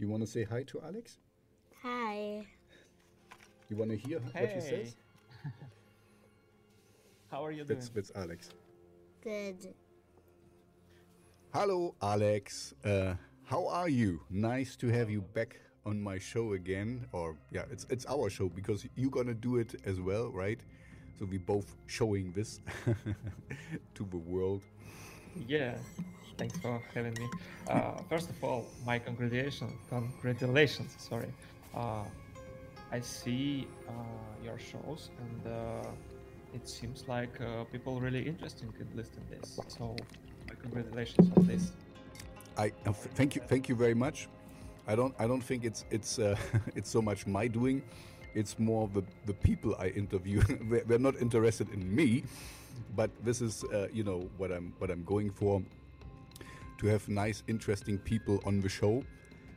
You want to say hi to Alex? Hi. You want to hear what he says? How are you doing? That's, that's Alex. Good. Hello, Alex. Uh, how are you? Nice to have you back on my show again. Or yeah, it's it's our show because you're gonna do it as well, right? So we both showing this to the world. Yeah, thanks for having me. Uh, first of all, my congratulations, congratulations. Sorry, uh, I see uh, your shows, and uh, it seems like uh, people really interested in listening this. So, my congratulations on this. I f- thank you, thank you very much. I don't, I don't think it's it's uh, it's so much my doing. It's more the the people I interview. they're, not interested in me, but this is you know what I'm what I'm going for. To have nice, interesting people on the show.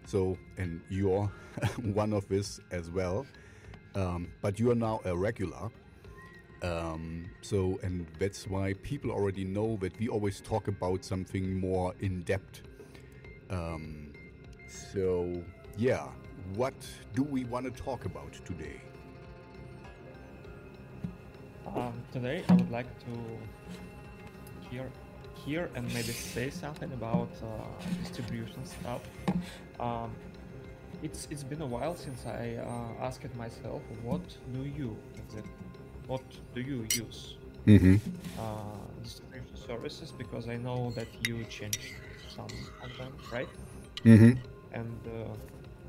So, and you're one of this as well. Um, but you are now a regular. Um, so, and that's why people already know that we always talk about something more in depth. Um, so, yeah, what do we want to talk about today? Um, today, I would like to hear, hear and maybe say something about uh, distribution stuff. Um, it's it's been a while since I uh, asked myself, what do you exactly, what do you use Mm-hmm. uh, distribution services? Because I know that you changed some of them, right? Mm-hmm. and uh,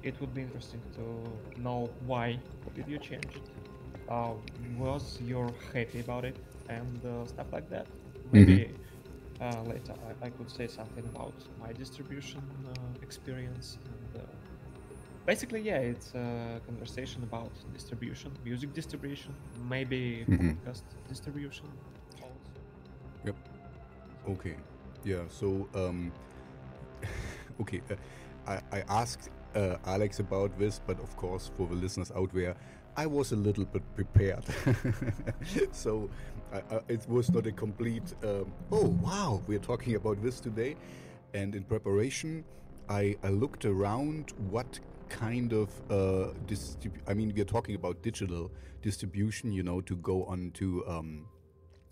it would be interesting to know why did you change it uh, was you happy about it and uh, stuff like that maybe uh, later I, I could say something about my distribution uh, experience and uh, basically yeah it's a conversation about distribution music distribution maybe Mhm. podcast distribution also. Yep. Okay. Yeah. So, um, okay. Uh, I, I asked uh, Alex about this, but of course, for the listeners out there, I was a little bit prepared. so, I, I, it was not a complete, um, oh, wow, we're talking about this today. And in preparation, I, I looked around what kind of uh, I mean, we're talking about digital distribution, you know, to go on to. Um,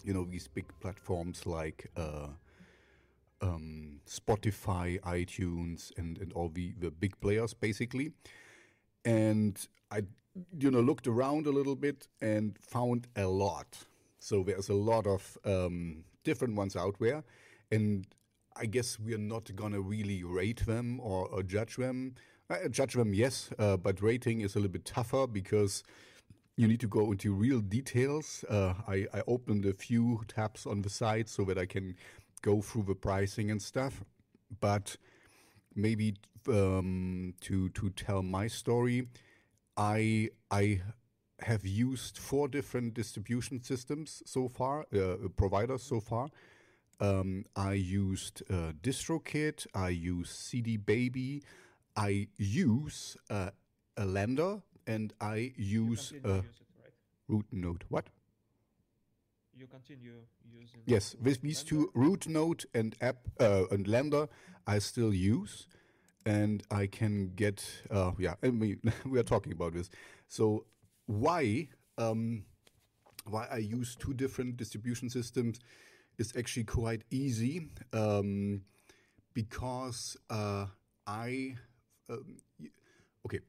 you know these big platforms like uh, um, Spotify, iTunes, and and all the the big players basically. And I, you know, looked around a little bit and found a lot. So there's a lot of um, different ones out there, and I guess we're not gonna really rate them or, or judge them. Uh, judge them, yes, uh, but rating is a little bit tougher because you need to go into real details. Uh, I, I opened a few tabs on the site so that I can go through the pricing and stuff. But maybe um, to to tell my story, I I have used four different distribution systems so far, uh, providers so far. Um, I used uh, DistroKid, I use CD Baby, I use uh, a LANDR, and I use uh, use it, right? RouteNote. What? you continue using Yes, with these two, RouteNote and app uh, and LANDR, I still use, and I can get. Uh, yeah, I mean, we are talking about this. So why um, why I use two different distribution systems is actually quite easy um, because uh, I um, okay.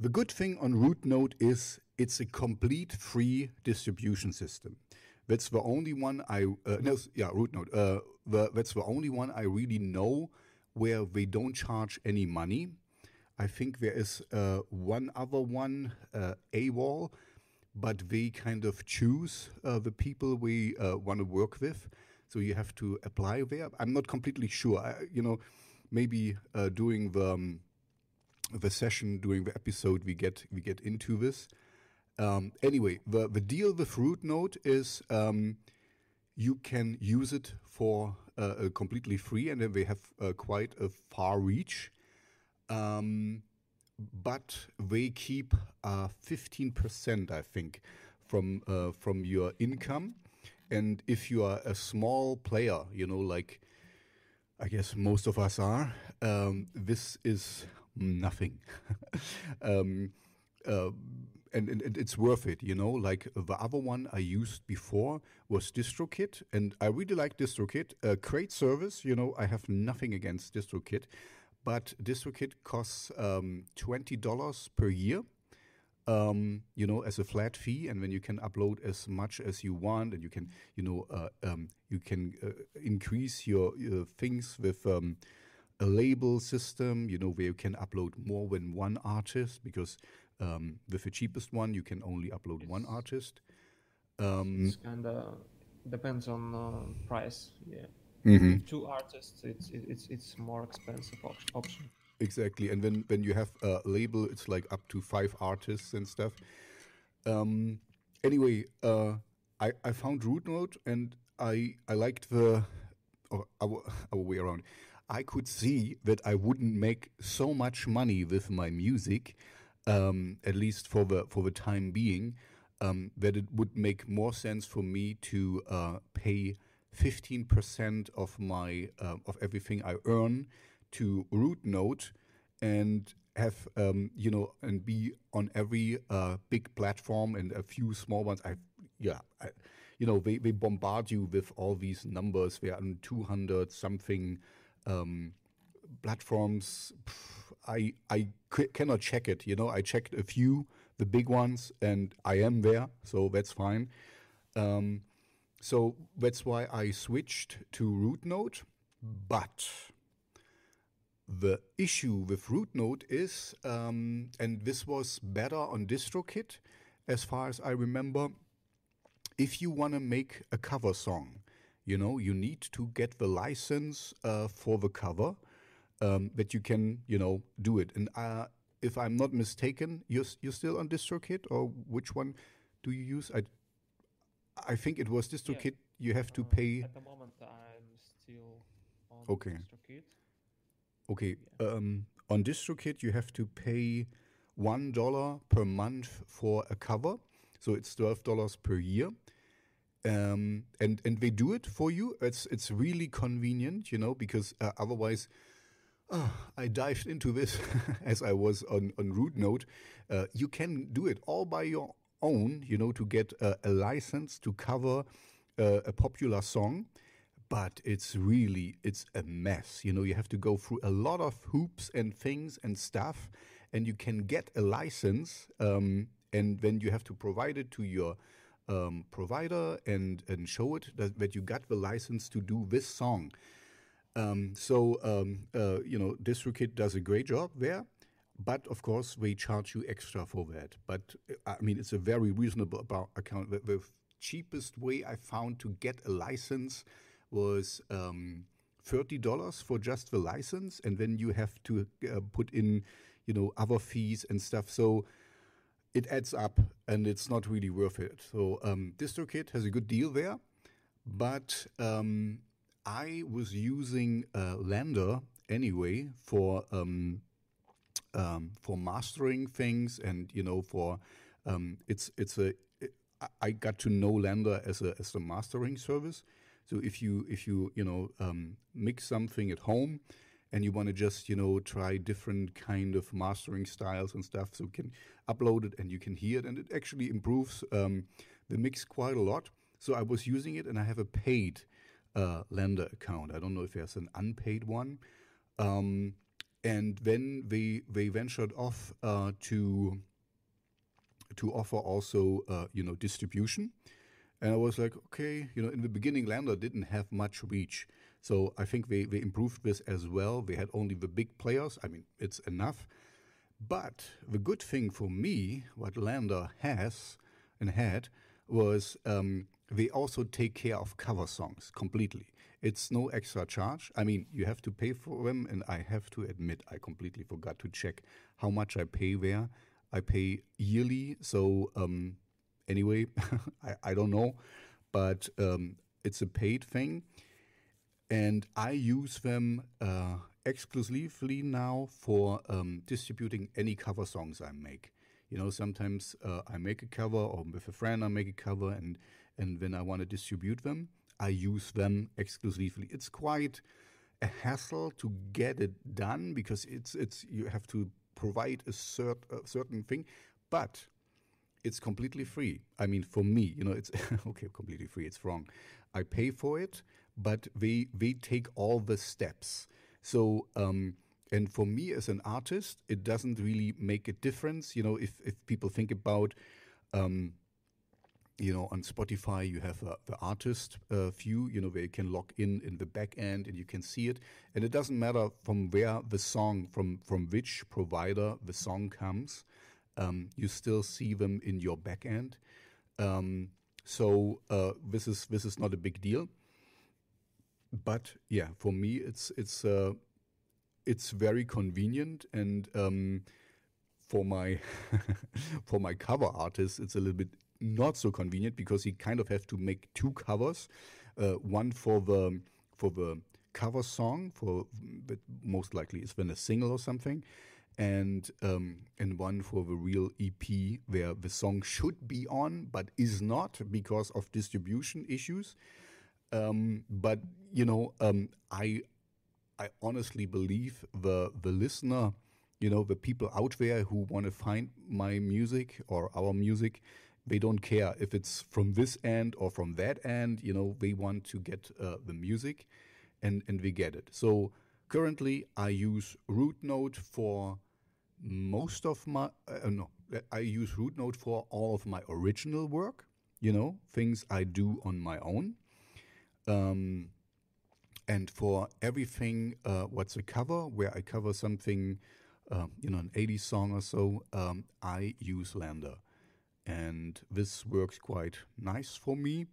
The good thing on RouteNote is it's a complete free distribution system. That's the only one I uh, no yeah RouteNote. Uh, the, that's the only one I really know where they don't charge any money. I think there is uh, one other one, uh, AWAL, but they kind of choose uh, the people we uh, want to work with. So you have to apply there. I'm not completely sure. I, you know, maybe uh, during the um, the session, during the episode, we get we get into this. Um, anyway, the the deal with RouteNote is um, you can use it for uh, uh, completely free, and then they have uh, quite a far reach. Um, but they keep uh, fifteen percent, I think, from uh, from your income. And if you are a small player, you know, like I guess most of us are, um, this is nothing. um, and, and, and it's worth it, you know. Like the other one I used before was DistroKid, and I really like DistroKid. A great service, you know. I have nothing against DistroKid, but DistroKid costs um, twenty dollars per year, um, you know, as a flat fee, and then you can upload as much as you want, and you can, you know, uh, um, you can uh, increase your, your things with um, a label system, you know, where you can upload more than one artist because um, with the cheapest one you can only upload one artist. Um, It's kind of depends on uh, price. Yeah, mhm. two artists, it's it- it's it's more expensive op- option. Exactly, and when when you have a label, it's like up to five artists and stuff. Um, anyway, uh, I I found RouteNote and I I liked the or our, our way around. I could see that I wouldn't make so much money with my music, um, at least for the for the time being. Um, that it would make more sense for me to uh, pay fifteen percent of my uh, of everything I earn to RouteNote and have um, you know and be on every uh, big platform and a few small ones. I yeah, I, you know they, they bombard you with all these numbers. They're on two hundred something um, platforms. I I c- cannot check it. You know I checked a few, the big ones, and I am there, so that's fine. Um, so that's why I switched to RouteNote, but the issue with RouteNote is, um, and this was better on DistroKid, as far as I remember, if you want to make a cover song, you know, you need to get the license uh, for the cover um, that you can, you know, do it. And uh, if I'm not mistaken, you're, you're still on DistroKid, or which one do you use? I, I think it was DistroKid. You have to Uh, pay. At the moment, I'm still on Okay. DistroKid. Okay. Um, on DistroKid, you have to pay one dollar per month for a cover, so it's twelve dollars per year. Um, and and they do it for you. It's it's really convenient, you know, because uh, otherwise, uh, I dived into this as I was on on RouteNote. Uh, you can do it all by your own, you know, to get a, a license to cover uh, a popular song but it's really it's a mess you know you have to go through a lot of hoops and things and stuff and you can get a license um, and then you have to provide it to your um, provider and and show it that, that you got the license to do this song um, so um, uh, you know DistroKid does a great job there, but of course we charge you extra for that. But uh, I mean it's a very reasonable about account. The, the cheapest way I found to get a license was um, thirty dollars for just the license, and then you have to uh, put in you know other fees and stuff. So it adds up, and it's not really worth it. So um, DistroKid has a good deal there, but um, I was using uh, LANDR anyway for um, um, for mastering things, and you know, for um, it's it's a I- I got to know LANDR as a as a mastering service. So if you if you you know um, mix something at home, and you want to just you know try different kind of mastering styles and stuff, so you can upload it and you can hear it, and it actually improves um, the mix quite a lot. So I was using it, and I have a paid uh, LANDR account. I don't know if there's an unpaid one. Um, and then they they ventured off uh, to to offer also uh, you know distribution. And I was like, okay, you know, in the beginning, LANDR didn't have much reach. So I think they, they improved this as well. They had only the big players. I mean, it's enough. But the good thing for me, what LANDR has and had, was um, they also take care of cover songs completely. It's no extra charge. I mean, you have to pay for them, and I have to admit, I completely forgot to check how much I pay there. I pay yearly, so um, anyway, I, I don't know, but um, it's a paid thing and I use them uh, exclusively now for um, distributing any cover songs I make. You know, sometimes uh, I make a cover, or with a friend I make a cover, and and when I want to distribute them, I use them exclusively. It's quite a hassle to get it done because it's it's you have to provide a, cert, a certain thing, but it's completely free. I mean, for me, you know, it's okay, completely free. It's wrong. I pay for it, but they they take all the steps. So, um, and for me as an artist, it doesn't really make a difference. You know, if if people think about um, you know, on Spotify, you have uh, the artist uh, view, you know, where you can log in in the back end and you can see it. And it doesn't matter from where the song, from, from which provider the song comes, um, you still see them in your back end. Um, so uh, this is this is not a big deal. But yeah, for me, it's it's uh, it's very convenient and um, for my for my cover artist, it's a little bit not so convenient because you kind of have to make two covers, uh, one for the for the cover song for that most likely is then a single or something, and um, and one for the real EP where the song should be on but is not because of distribution issues. Um, but you know, um, I I honestly believe the the listener, you know, the people out there who want to find my music or our music they don't care if it's from this end or from that end. You know, they want to get uh, the music, and and we get it. So currently, I use Root RouteNote for most of my uh, no, I use Root RouteNote for all of my original work. You know, things I do on my own. Um, and for everything, uh, what's a cover, where I cover something, uh, you know, an 80s song or so, um, I use LANDR and this works quite nice for me.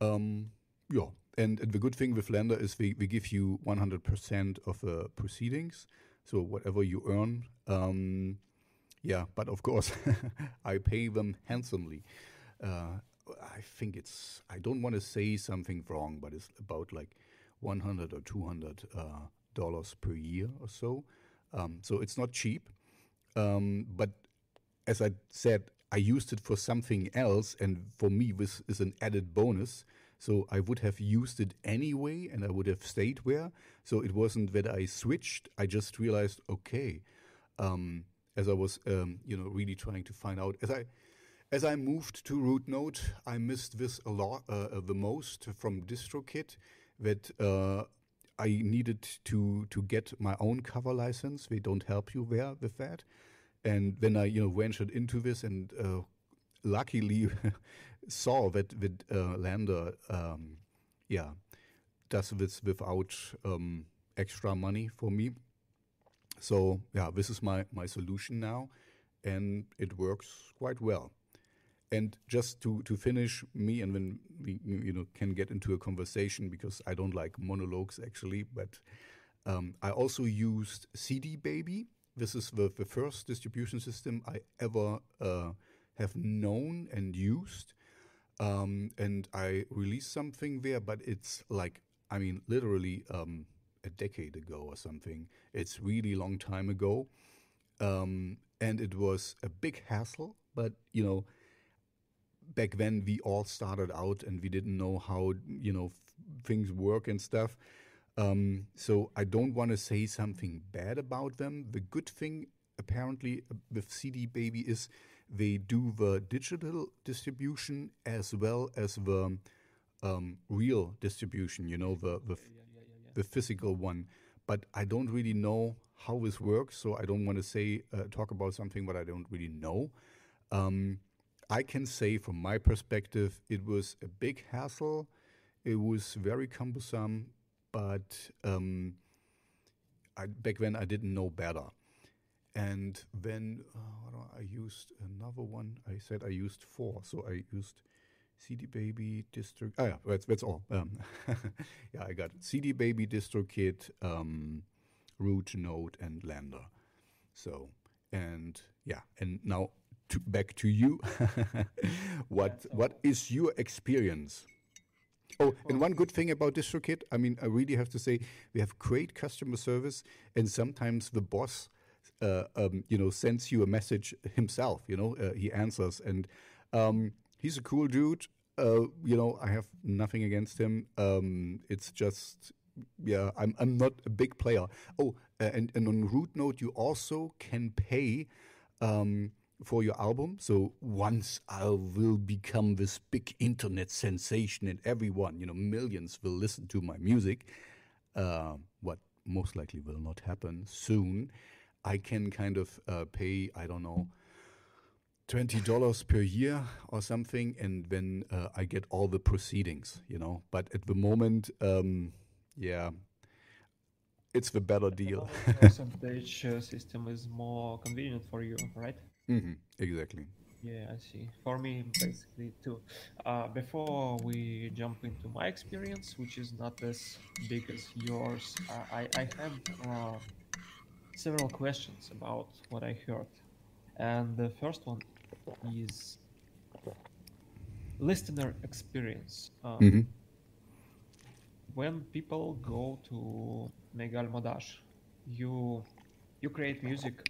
Um, yeah, and, and, the good thing with LANDR is we, we give you 100% of the uh, proceedings, so whatever you earn. Um, yeah, but of course, I pay them handsomely. Uh, I think it's, I don't want to say something wrong, but it's about like 100 or 200 uh, dollars per year or so. Um, so it's not cheap. Um, but as I said, I used it for something else, and for me, this is an added bonus. So I would have used it anyway, and I would have stayed where. So it wasn't that I switched. I just realized, okay, um, as I was, um, you know, really trying to find out as I. As I moved to RouteNote, I missed this a lot, uh, uh the most from DistroKid, that uh, I needed to to get my own cover license. They don't help you there with that. And then I, you know, ventured into this and uh, luckily saw that that uh, LANDR, um, yeah, does this without um, extra money for me. So yeah, this is my my solution now, and it works quite well. And just to to finish me, and then we you know can get into a conversation because I don't like monologues actually, but um, I also used CD Baby this is the, the first distribution system I ever uh, have known and used. Um, and I released something there, but it's like, I mean, literally um, a decade ago or something. It's really long time ago. Um, and it was a big hassle, but, you know, back then we all started out and we didn't know how, you know, things work and stuff. Um, so I don't want to say something bad about them. The good thing, apparently, uh, with CD Baby is they do the digital distribution as well as the um, real distribution. You know, the the, yeah, yeah, yeah, the, physical one. But I don't really know how this works, so I don't want to say uh, talk about something what I don't really know. Um, I can say from my perspective, it was a big hassle. It was very cumbersome but um, I, back then I didn't know better. And then uh, I used another one. I said I used four, so I used CD Baby Distro. Ah, yeah, that's that's all. Um, yeah, I got. CD Baby DistroKid, um, RouteNote, and LANDR. So and yeah, and now to, back to you. what what is your experience? Oh, and one good thing about DistroKid, I mean, I really have to say, we have great customer service, and sometimes the boss, uh, um, you know, sends you a message himself. You know, uh, he answers, and um, he's a cool dude. Uh, you know, I have nothing against him. Um, it's just yeah, I'm I'm not a big player. Oh, and and on RouteNote, you also can pay. Um, for your album. So once I will become this big internet sensation and everyone, you know, millions will listen to my music, uh, what most likely will not happen soon, I can kind of uh, pay, I don't know, $20 per year or something, and then uh, I get all the proceedings, you know. But at the moment, um, yeah, it's the better deal. percentage uh, system is more convenient for you, right? Hmm exactly. Yeah, I see. For me, basically, too. Uh, before we jump into my experience, which is not as big as yours, uh, I, I have uh, several questions about what I heard. And the first one is listener experience. Uh, hmm when people go to Megal Modash, you you create music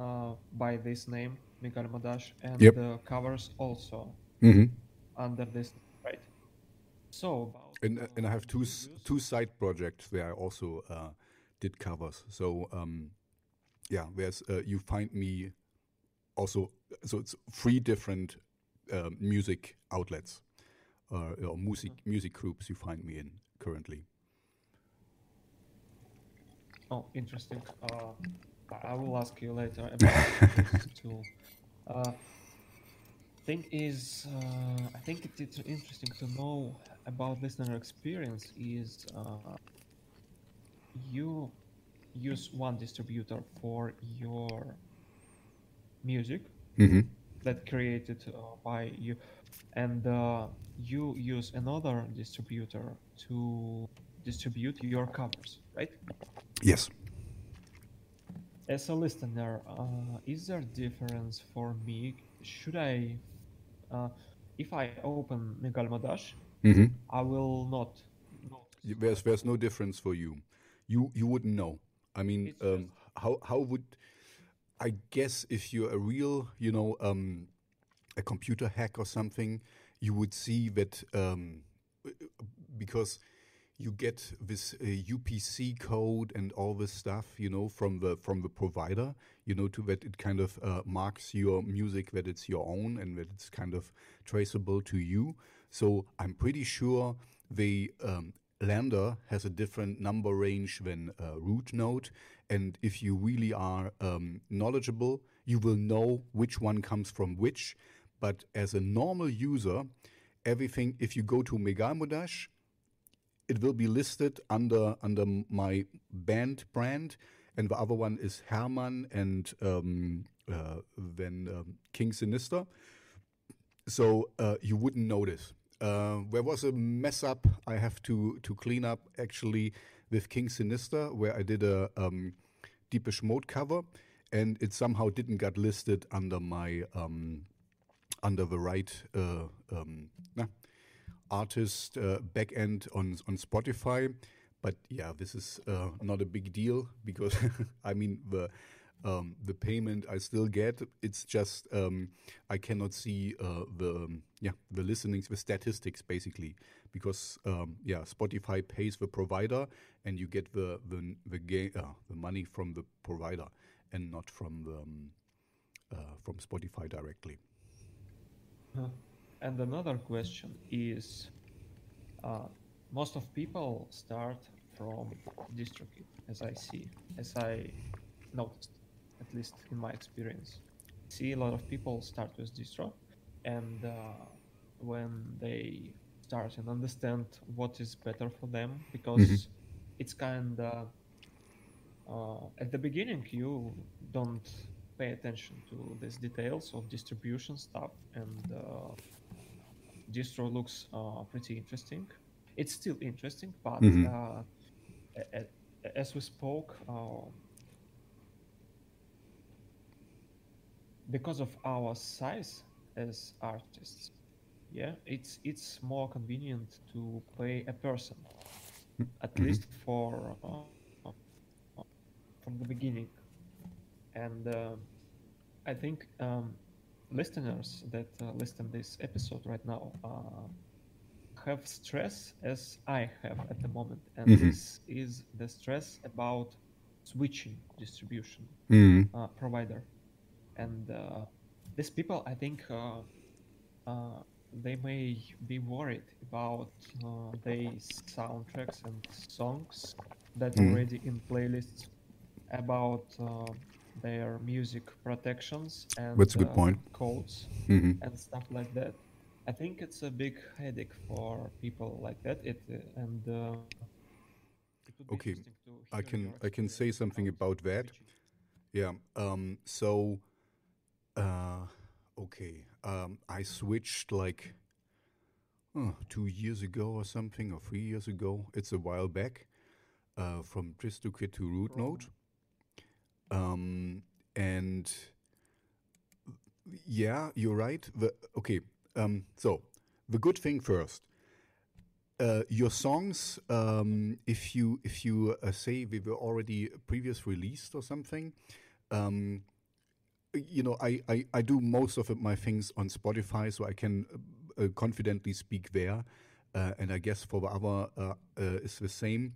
uh, by this name, Megal Modash, and Yep. the covers also hmm under this, right? So about And uh, and I uh, have two s- two side projects where I also uh, did covers. So um, yeah, there's uh, you find me also. So it's three different uh, music outlets uh, or music music groups you find me in currently. Oh, interesting. Uh, I- will ask you later about this too. Uh, thing is, uh, I think it, it's interesting to know about listener experience. Is uh, you use one distributor for your music hmm that created uh, by you, and uh, you use another distributor to distribute your covers, right? Yes. As a listener, uh, is there difference for me? Should I, uh, if I open Megalmadash, hmm I will not notice. There's there's no difference for you. You you wouldn't know. I mean, um, how how would I guess if you're a real, you know, um, a computer hack or something, you would see that um, because you get this uh, UPC code and all this stuff, you know, from the from the provider, you know, to that it kind of uh, marks your music that it's your own and that it's kind of traceable to you. So I'm pretty sure the um, LANDR has a different number range than uh, RouteNote, and if you really are um, knowledgeable, you will know which one comes from which. But as a normal user, everything if you go to Megalmodash, it will be listed under under my band brand, and the other one is Hermann and um, uh, then um, King Sinister. So uh, you wouldn't notice. Uh, there was a mess up I have to to clean up actually with King Sinister, where I did a um, Depeche Mode cover, and it somehow didn't get listed under my um, under the right uh, um, nah, artist uh, back on on Spotify. But yeah, this is uh, not a big deal because I mean the um, the payment I still get. It's just um, I cannot see uh, the yeah the listenings, the statistics basically because um, yeah Spotify pays the provider and you get the the the, ga- uh, the money from the provider and not from the um, uh, from Spotify directly. Uh, And another question is, uh, most of people start from DistroKid, as I see, as I noticed, at least in my experience. See a lot of people start with distro, and uh, when they start and understand what is better for them, because it's kind of uh, at the beginning you don't pay attention to these details of distribution stuff and uh, distro looks uh, pretty interesting it's still interesting but Mhm. uh, as we spoke uh, because of our size as artists yeah it's it's more convenient to pay a person at Mhm. least for uh, from the beginning and uh, i think um, listeners that uh, listen this episode right now uh, have stress as I have at the moment, and Mhm. this is the stress about switching distribution Mhm. uh, provider. And uh, these people, I think, uh, uh, they may be worried about uh, their soundtracks and songs that Mhm. already in playlists, about uh, their music protections and That's a good uh, point. codes Mhm. and stuff like that. I think it's a big headache for people like that. It uh, and uh, it would Okay, I can I can say something about that. Yeah. Um. So, uh, okay. Um. I switched like uh, two years ago or something, or three years ago. It's a while back. Uh, from DistroKid to RouteNote. Um. And yeah, you're right. The okay. Um. So the good thing first. Uh, your songs, um, if you if you uh, say they were already previous released or something, um, you know, I, I, I do most of my things on Spotify, so I can uh, confidently speak there. Uh, and I guess for the other uh, uh, is the same.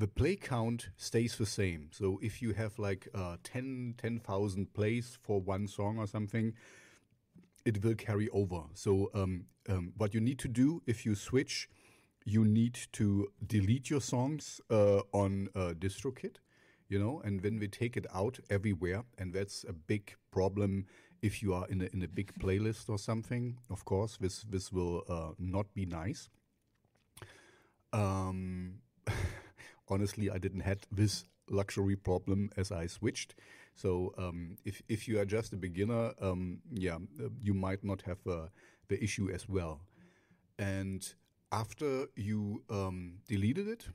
The play count stays the same. So if you have like uh, 10 10,000 plays for one song or something, it will carry over. So um, um, what you need to do if you switch, you need to delete your songs uh, on uh, DistroKid, you know, and then we take it out everywhere, and that's a big problem if you are in a in a big playlist or something. Of course, this this will uh, not be nice. Um, honestly, I didn't had this luxury problem as I switched. So um, if if you are just a beginner, um, yeah, you might not have uh, the issue as well. And after you um, deleted it,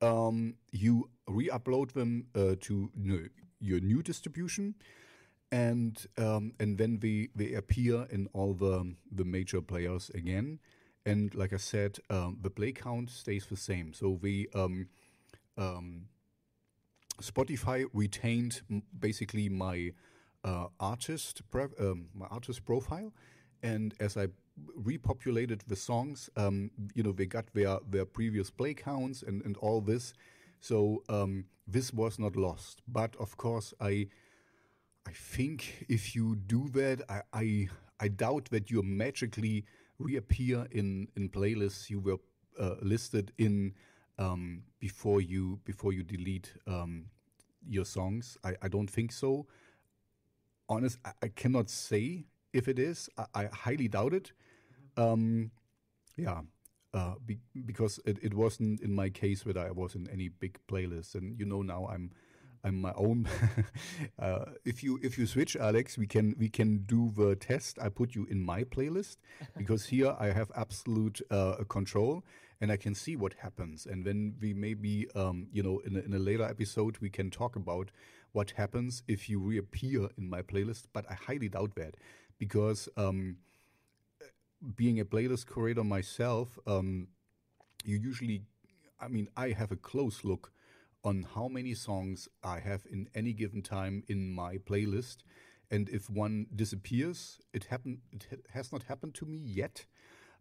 um, you re-upload them uh, to your new distribution, and um, and then they they appear in all the the major players again. And like I said, um, the play count stays the same. So we um, Spotify retained basically my uh, artist um, my artist profile, and as I repopulated the songs, um, you know, they got their their previous play counts and and all this. So um, this was not lost. But of course, I I think if you do that, I I, I doubt that you magically reappear in in playlists you were uh, listed in um, before you before you delete um, your songs. I, I don't think so. Honest, I, I cannot say if it is. I, I highly doubt it. Um, yeah, uh, be, because it, it wasn't in my case that I was in any big playlist, and you know now I'm I'm my own. uh, if you if you switch, Alex, we can we can do the test. I put you in my playlist because here I have absolute uh, control and I can see what happens. And then we maybe um, you know in a, in a later episode we can talk about what happens if you reappear in my playlist. But I highly doubt that because. Um, being a playlist curator myself, um, you usually, I mean, I have a close look on how many songs I have in any given time in my playlist, and if one disappears, it happen it ha- has not happened to me yet,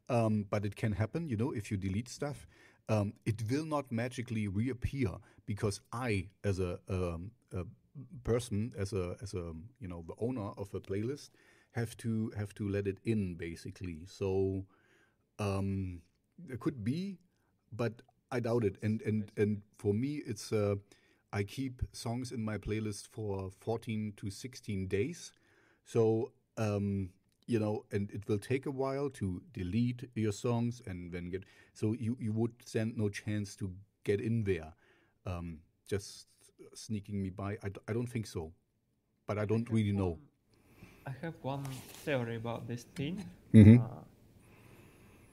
um, but it can happen. You know, if you delete stuff, um, it will not magically reappear because I, as a, um, a person, as a as a you know the owner of a playlist, have to have to let it in basically. So um, it could be, but I doubt it. And and and for me, it's uh, I keep songs in my playlist for 14 to 16 days. So um, you know, and it will take a while to delete your songs and then get. So you you would stand no chance to get in there. Um, just sneaking me by, I, d- I don't think so, but I don't really know. I have one theory about this thing. Mhm. Uh,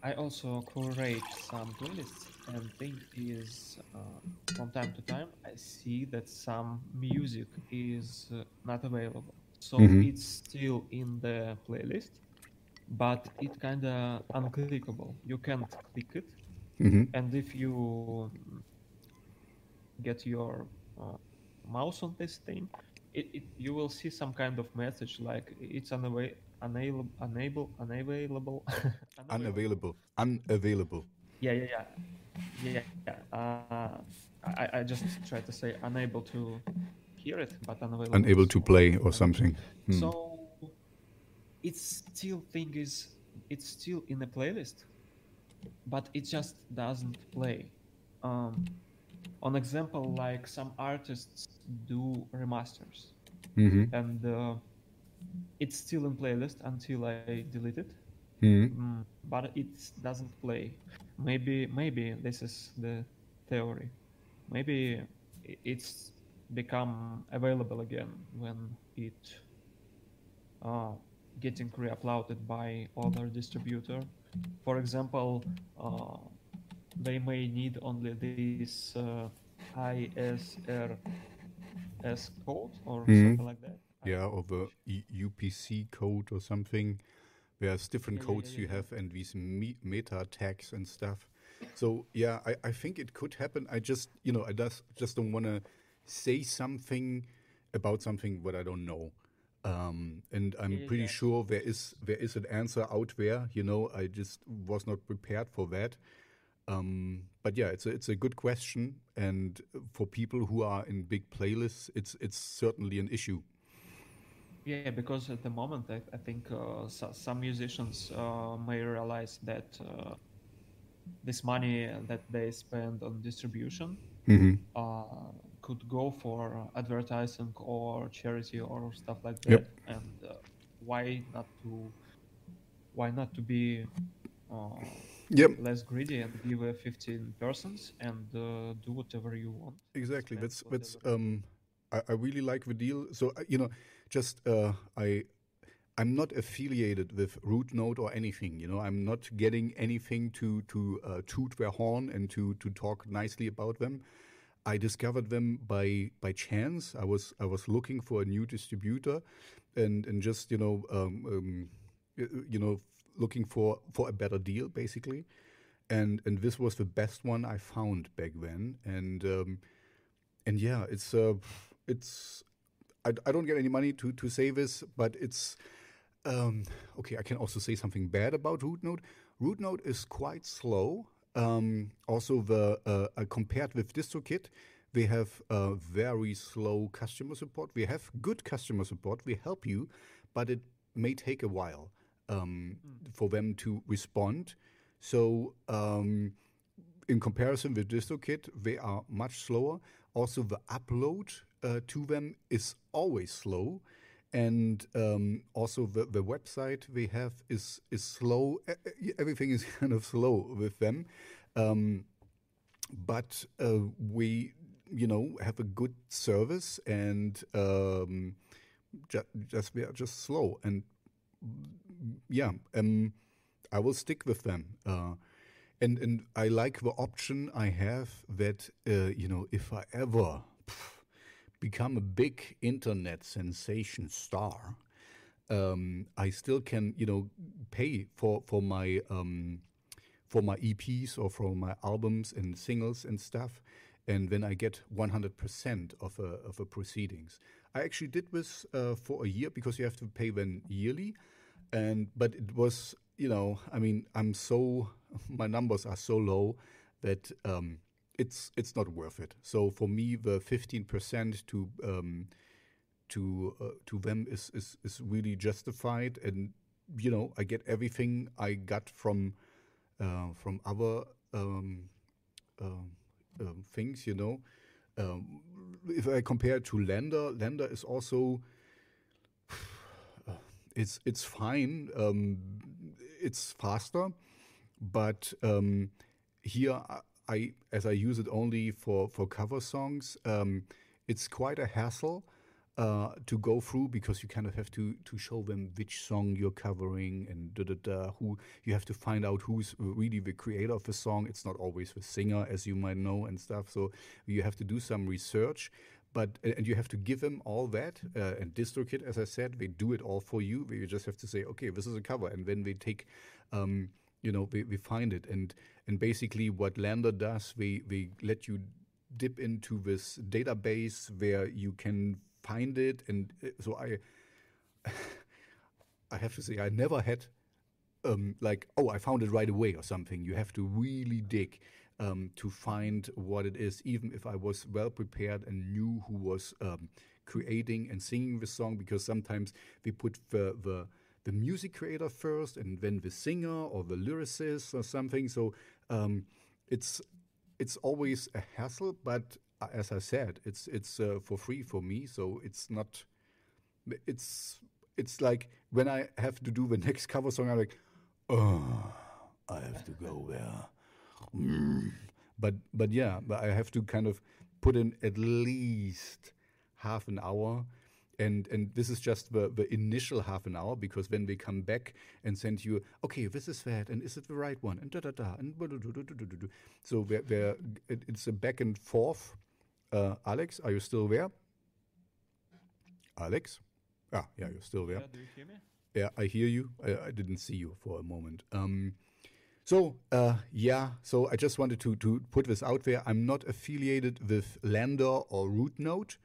I also curate some playlists, and thing is, uh, from time to time, I see that some music is uh, not available. So Mhm. it's still in the playlist, but it kind of unclickable. You can't click it, hmm and if you get your uh, mouse on this thing, it, it you will see some kind of message like it's unava- unable, unable, unavailable, Unavailable, unavailable. Yeah, yeah, yeah, yeah. yeah. Uh, I, I just tried to say unable to hear it, but unavailable. Unable to play or something. Hmm. So it's still thing is it's still in the playlist, but it just doesn't play. Um, on example, like some artists do remasters, hmm and uh, it's still in playlist until I delete it. hmm Mm, but it doesn't play. Maybe maybe this is the theory. Maybe it's become available again when it uh, getting re-uploaded by other distributor. For example, uh, they may need only this uh, ISRC code or Mhm. something like that. Yeah, or the. E- UPC code or something. There's different Yeah, yeah, codes yeah, you have and these me- meta tags and stuff. So yeah, I, I think it could happen. I just you know I just just don't want to say something about something what I don't know. Um, and I'm pretty yeah. sure there is there is an answer out there. You know, I just was not prepared for that. Um, but yeah, it's a, it's a good question, and for people who are in big playlists, it's it's certainly an issue. Yeah, because at the moment, I, I think uh, so, some musicians uh, may realize that uh, this money that they spend on distribution hmm uh, could go for advertising or charity or stuff like that. Yep. And uh, why not to why not to be uh, Yep. less greedy and give a 15 persons and uh, do whatever you want? Exactly. spend That's that's um, I, I really like the deal. So uh, you know, just uh, I, I'm not affiliated with RouteNote or anything. You know, I'm not getting anything to to uh, toot their horn and to to talk nicely about them. I discovered them by by chance. I was I was looking for a new distributor, and and just you know um, um, you know looking for for a better deal basically, and and this was the best one I found back then, and. Um, and yeah, it's uh, it's I, I don't get any money to to say this, but it's um, okay. I can also say something bad about RouteNote. RouteNote is quite slow. Um, also, the uh, uh, compared with DistroKid, we have uh, very slow customer support. We have good customer support. We help you, but it may take a while um, for them to respond. So. Um, in comparison with DistroKid, they are much slower. Also, the upload uh, to them is always slow, and um, also the, the website they have is is slow. Everything is kind of slow with them, um, but uh, we, you know, have a good service, and um, ju- just we are just slow, and yeah, um, I will stick with them. Uh, and and I like the option I have that uh, you know if I ever pff, become a big internet sensation star, um, I still can you know pay for for my um, for my EPs or for my albums and singles and stuff, and then I get 100% of a, of a proceedings. I actually did this uh, for a year because you have to pay them yearly, and but it was you know I mean I'm so my numbers are so low that um, it's it's not worth it. So for me, the 15% to um, to uh, to them is, is is really justified, and you know I get everything I got from uh, from other um, um, things. You know, um, if I compare to LANDR, LANDR is also it's it's fine. Um, it's faster, but here I- as I use it only for for cover songs. Um, it's quite a hassle uh, to go through because you kind of have to to show them which song you're covering and da da da. Who you have to find out who's really the creator of the song. It's not always the singer, as you might know, and stuff. So you have to do some research. But and you have to give them all that. Uh, and DistroKid, as I said, they do it all for you. You just have to say, okay, this is a cover, and then they take, um, you know, we, they find it. And and basically, what LANDR does, we they let you dip into this database where you can find it. And uh, so I, I have to say, I never had um, like, oh, I found it right away or something. You have to really dig um, to find what it is, even if I was well prepared and knew who was um, creating and singing the song, because sometimes we put the, the the music creator first and then the singer or the lyricist or something. So um, it's it's always a hassle, but as I said, it's it's uh, for free for me, so it's not. It's it's like when I have to do the next cover song, I'm like, oh, I have to go there. Mm. But but yeah, but I have to kind of put in at least half an hour. And, and this is just the, the initial half an hour because when they come back and send you, okay, this is that, and is it the right one, and da da da, and so they're, they're, it's a back and forth. Uh, Alex, are you still there? Alex? Ah, yeah, you're still there. Yeah, do you hear me? Yeah, I hear you. I, I didn't see you for a moment. Um, so uh, yeah, so I just wanted to to put this out there. I'm not affiliated with LANDR or RouteNote,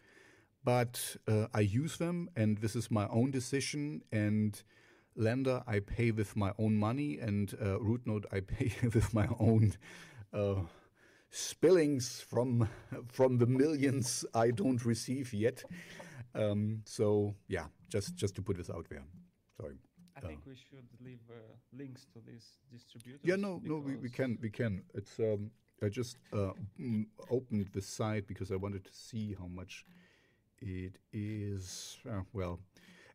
but uh, I use them, and this is my own decision. And LANDR, I pay with my own money, and uh, RouteNote I pay with my own uh, spillings from from the millions I don't receive yet. Um, so yeah, just just to put this out there. Sorry. I think we should leave uh, links to these distributors. Yeah, no, no, we, we can, we can. It's um, I just uh, opened the site because I wanted to see how much it is. Uh, well,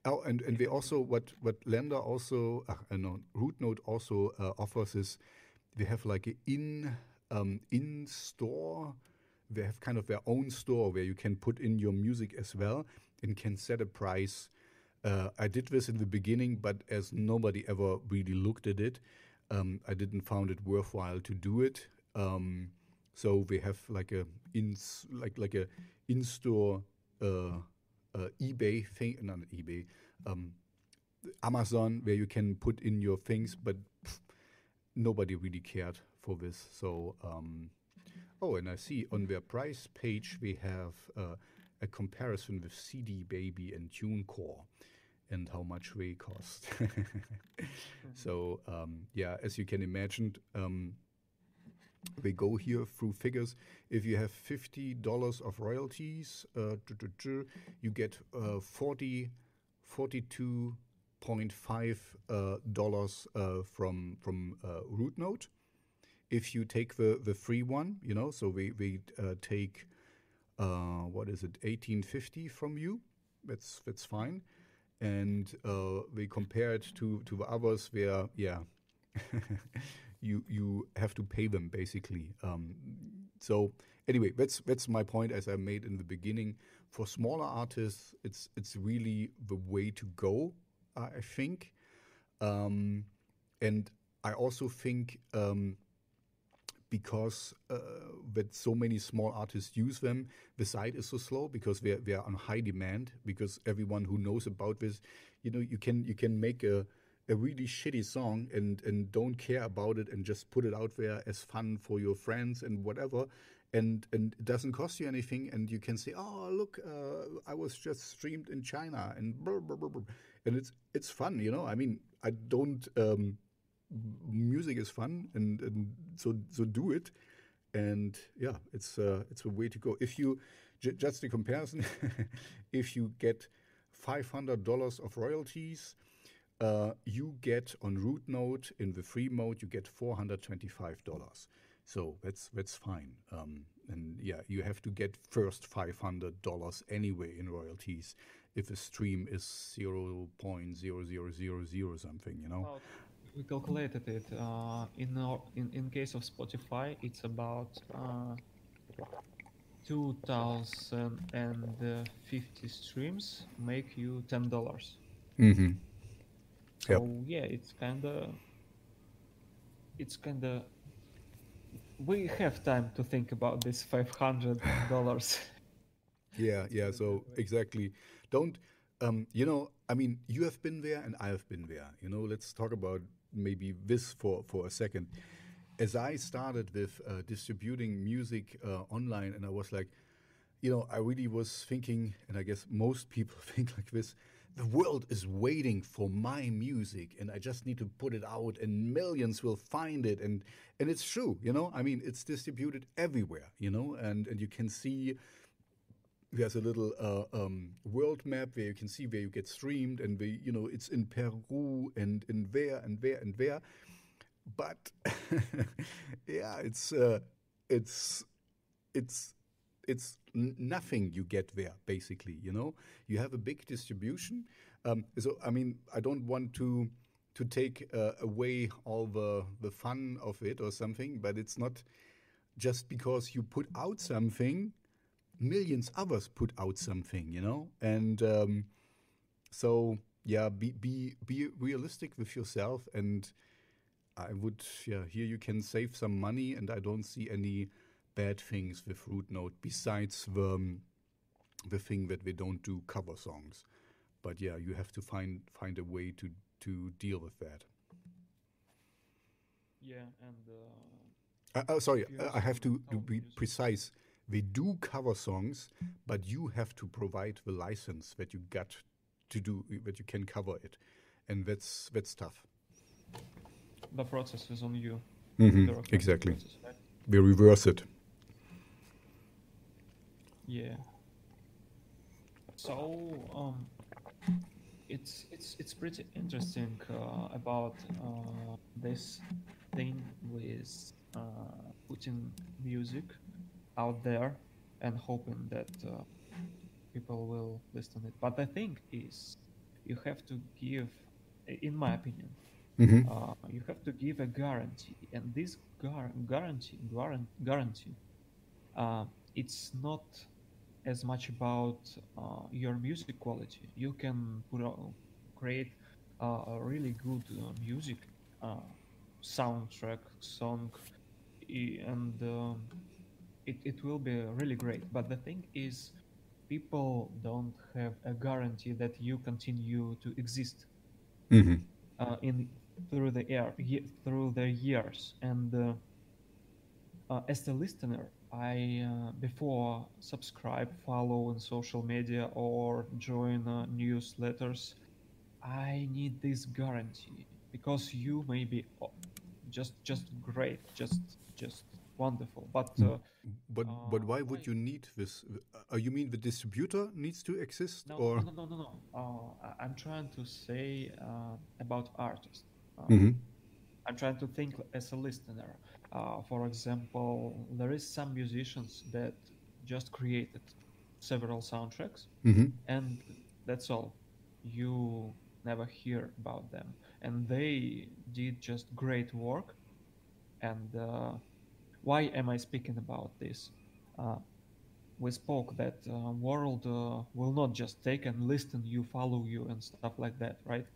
oh, and and they also what what LANDR also, uh, uh, no, RouteNote also uh, offers is they have like a in um, in store. They have kind of their own store where you can put in your music as well and can set a price. Uh, I did this in the beginning, but as nobody ever really looked at it, um, I didn't found it worthwhile to do it. Um, so we have like a in like like a in store uh, uh, eBay thing, not eBay, um, Amazon where you can put in your things, but pff, nobody really cared for this. So um, oh, and I see on their price page we have uh, a comparison with CD Baby and TuneCore and how much they cost. So um, yeah, as you can imagine, um, we go here through figures. If you have fifty dollars of royalties, uh, you get uh, 40, 42.5 uh, dollars uh, from from uh, RouteNote. If you take the the free one, you know, so we we take uh, what is it, eighteen fifty from you. That's that's fine, and uh, we compare it to to the others where yeah. you you have to pay them basically. Um, so anyway, that's that's my point as I made in the beginning. For smaller artists, it's it's really the way to go. I think, um, and I also think um, because uh, that so many small artists use them, the site is so slow because they're they're on high demand. Because everyone who knows about this, you know, you can you can make a a really shitty song and and don't care about it and just put it out there as fun for your friends and whatever. And and it doesn't cost you anything and you can say oh look uh, i was just streamed in china and blah, blah, blah, and it's it's fun you know? I mean i don't um, music is fun and, and so so do it. And yeah it's uh, it's a way to go. If you just a comparison if you get $500 of royalties uh, you get on RouteNote in the free mode you get $425 so that's that's fine um, and yeah you have to get first $500 anyway in royalties if a stream is 0.0000 something you know About- we calculated it. Uh, in, our, in in case of Spotify, it's about uh, 2,050 streams make you ten dollars. mm-hmm. So Yep. yeah, it's kind of it's kind of we have time to think about this five hundred dollars. Yeah, yeah. So exactly. Don't um, you know? I mean, you have been there, and I have been there. You know, let's talk about maybe this for for a second. As I started with uh, distributing music uh, online, and I was like, you know, I really was thinking, and I guess most people think like this the world is waiting for my music and I just need to put it out and millions will find it and and it's true, you know? I mean, it's distributed everywhere, you know? And and you can see there's a little uh, um, world map where you can see where you get streamed and we, you know, it's in Peru and in where and where and where. But yeah, it's uh, it's it's it's nothing you get there basically you know? You have a big distribution. Um, so i mean i don't want to to take uh, away all the the fun of it or something but it's not just because you put out something millions others put out something you know? And um, so yeah be be be realistic with yourself and i would yeah here you can save some money and i don't see any bad things with RouteNote besides the um, the thing that we don't do cover songs. But yeah, you have to find find a way to to deal with that. Yeah, and uh, uh, uh, sorry, I have to, to be precise. They do cover songs, but you have to provide the license that you got to do that you can cover it, and that's that's tough. The process is on you. Mm -hmm. Exactly. Process, right? We reverse it. Yeah. So um, it's it's it's pretty interesting uh, about uh, this thing with uh, putting music out there and hoping that uh, people will listen to it. But the thing is, you have to give, in my opinion, mm-hmm. Uh, you have to give a guarantee, and this gar- guarantee guarantee uh, it's not as much about uh, your music quality. You can put create uh, a really good uh, music uh, soundtrack song, and um, it it will be really great. But the thing is, people don't have a guarantee that you continue to exist mm-hmm. Uh, in through the air through the years and. Uh, as a listener, I uh, before subscribe, follow on social media or join uh, newsletters, I need this guarantee because you may be uh, just just great, just just wonderful. But hmm. uh, but but why would you need this? Uh, you mean the distributor needs to exist, no, or no no no no? no. I'm trying to say about artists. Mm-hmm. I'm trying to think as a listener. Uh, for example, there is some musicians that just created several soundtracks, mm-hmm. and that's all. You never hear about them, and they did just great work. And uh, why am I speaking about this? Uh, we spoke that uh, world uh, will not just take and listen you, follow you, and stuff like that, right?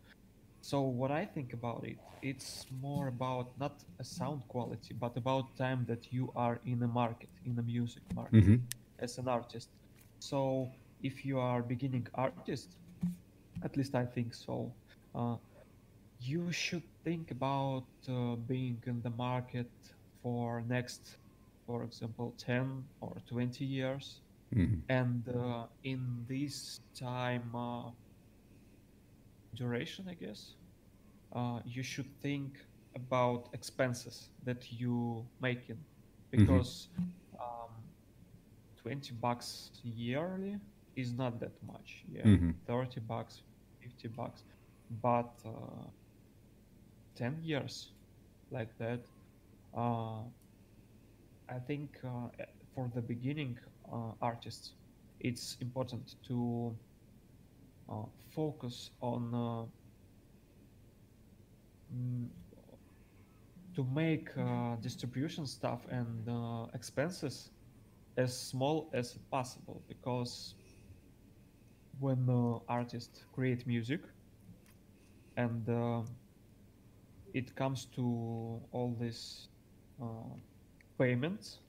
So what I think about it, it's more about not a sound quality, but about time that you are in a market, in a music market, mm-hmm. as an artist. So if you are beginning artist, at least I think so, uh, you should think about uh, being in the market for next, for example, 10 or 20 years. Mm-hmm. And uh, in this time, uh, duration, I guess, uh, you should think about expenses that you making mm-hmm. because mm-hmm. um, 20 bucks yearly is not that much. Yeah, mm-hmm. 30 bucks, 50 bucks, but uh, 10 years like that. Uh, I think uh, for the beginning uh, artists, it's important to focus on uh, mm, to make uh, distribution stuff and expenses as small as possible because when uh, artists create music and uh, it comes to all these uh, payments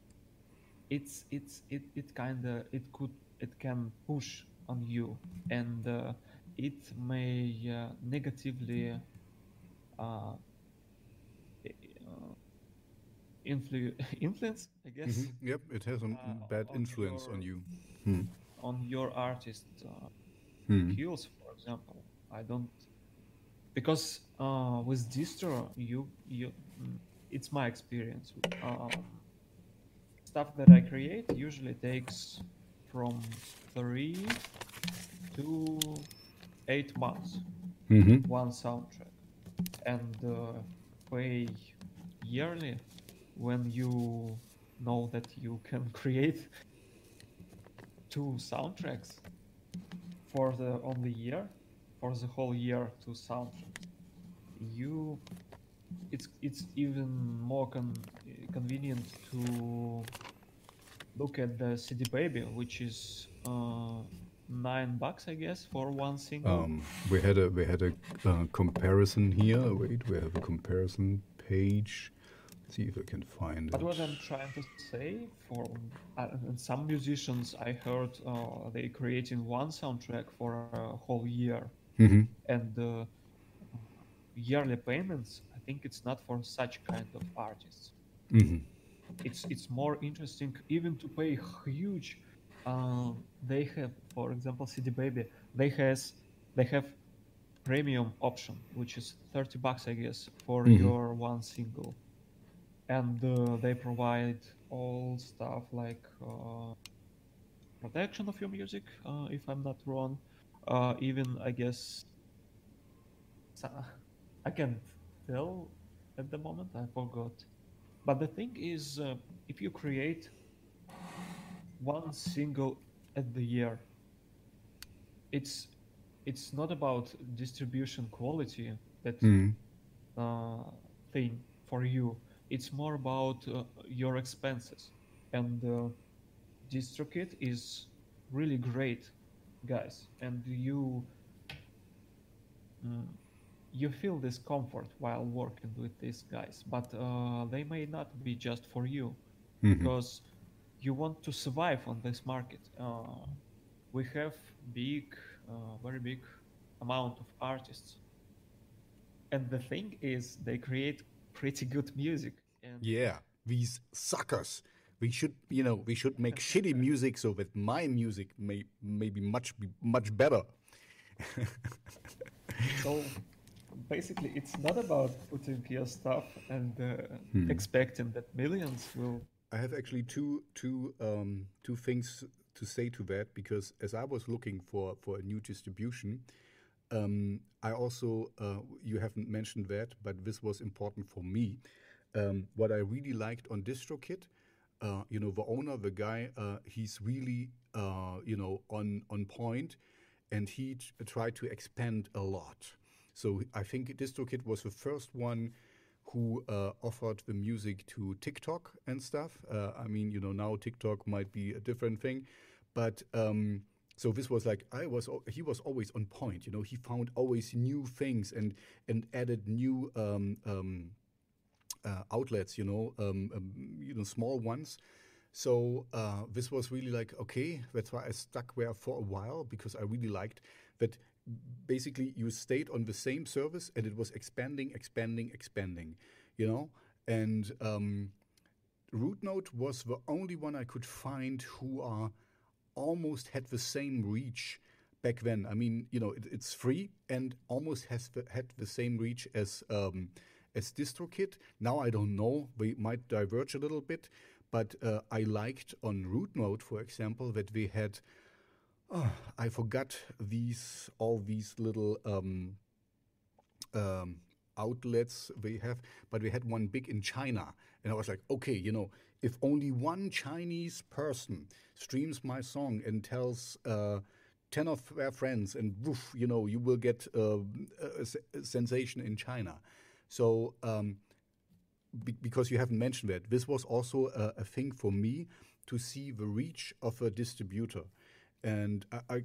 it's it's it, it kind of it could it can push on you and uh, it may uh, negatively uh, influ- influence, I guess, Mhm. Yep, it has a Uh, bad on influence your- on you. Hmm. on your artist uh, Hmm. skills, for example. I don't because uh, with distro, you you mm, it's my experience. Um, stuff that I create usually takes from three to eight months. Mhm. one soundtrack. And uh, pay yearly when you know that you can create two soundtracks for the on the year for the whole year two soundtracks. You it's it's even more con- convenient to look at the CD Baby which is uh, nine bucks I guess for one single Um, we had a we had a uh, comparison here. Wait, we have a comparison page. Let's see if I can find it. But it. what I'm trying to say, for uh, some musicians I heard uh, they creating one soundtrack for a whole year, Mhm. and uh, yearly payments. I think it's not for such kind of artists. Mhm. It's it's more interesting even to pay huge. Uh, they have, for example, CD Baby. They has they have premium option, which is thirty bucks, I guess, for Mhm. your one single, and uh, they provide all stuff like uh, protection of your music, uh, if I'm not wrong. Uh, even I guess I can't tell at the moment. I forgot. But the thing is, uh, if you create one single at the year, it's it's not about distribution quality that Mhm. uh, thing for you. It's more about uh, your expenses, and uh, DistroKid is really great, guys. And you mm, you feel this comfort while working with these guys, but uh, they may not be just for you Mhm. because you want to survive on this market. Uh, we have big, uh, very big amount of artists, and the thing is, they create pretty good music. And Yeah, these suckers. We should, you know, we should make shitty music so that my music may may be much be much better. so basically, it's not about putting your stuff and uh, Hmm. expecting that millions will. I have actually two two um, two things to say to that because as I was looking for for a new distribution, um, I also uh, you haven't mentioned that, but this was important for me. Um, what I really liked on DistroKid, uh, you know, the owner, the guy, uh, he's really uh, you know on on point, and he tried to expand a lot. So I think DistroKid was the first one who uh, offered the music to TikTok and stuff. Uh, I mean, you know, now TikTok might be a different thing, but um, so this was like I was. He was always on point. You know, he found always new things and and added new um, um, uh, outlets. You know, um, um, you know, small ones. So uh, this was really like okay. That's why I stuck there for a while because I really liked that. Basically, you stayed on the same service and it was expanding, expanding, expanding. You know, and um, RouteNote was the only one I could find who are almost had the same reach back then. I mean, you know, it, it's free and almost has the, had the same reach as um, as DistroKid. Now I don't know; we might diverge a little bit, but uh, I liked on RouteNote, for example, that we had. Oh, I forgot these all these little um, um, outlets we have, but we had one big in China, and I was like, okay, you know, if only one Chinese person streams my song and tells uh, ten of their friends, and woof, you know, you will get uh, a, a sensation in China. So. Um, be- because you haven't mentioned that, this was also a, a thing for me to see the reach of a distributor. And I, I,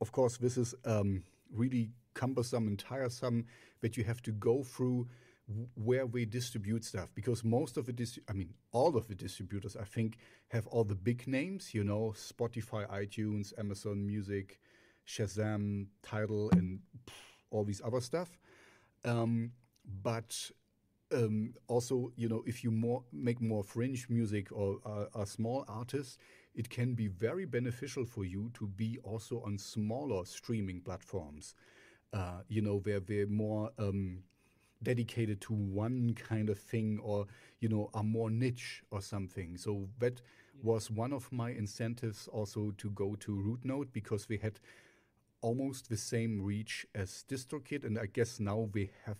of course, this is um, really cumbersome and tiresome that you have to go through where we distribute stuff. Because most of the I mean all of the distributors I think have all the big names you know Spotify iTunes Amazon Music Shazam Tidal and all these other stuff. Um, but um, also, you know, if you more make more fringe music or uh, a small artist, it can be very beneficial for you to be also on smaller streaming platforms. Uh, you know, where they're more um, dedicated to one kind of thing or you know are more niche or something so that yeah. was one of my incentives also to go to RouteNote because we had almost the same reach as distrokid and i guess now we have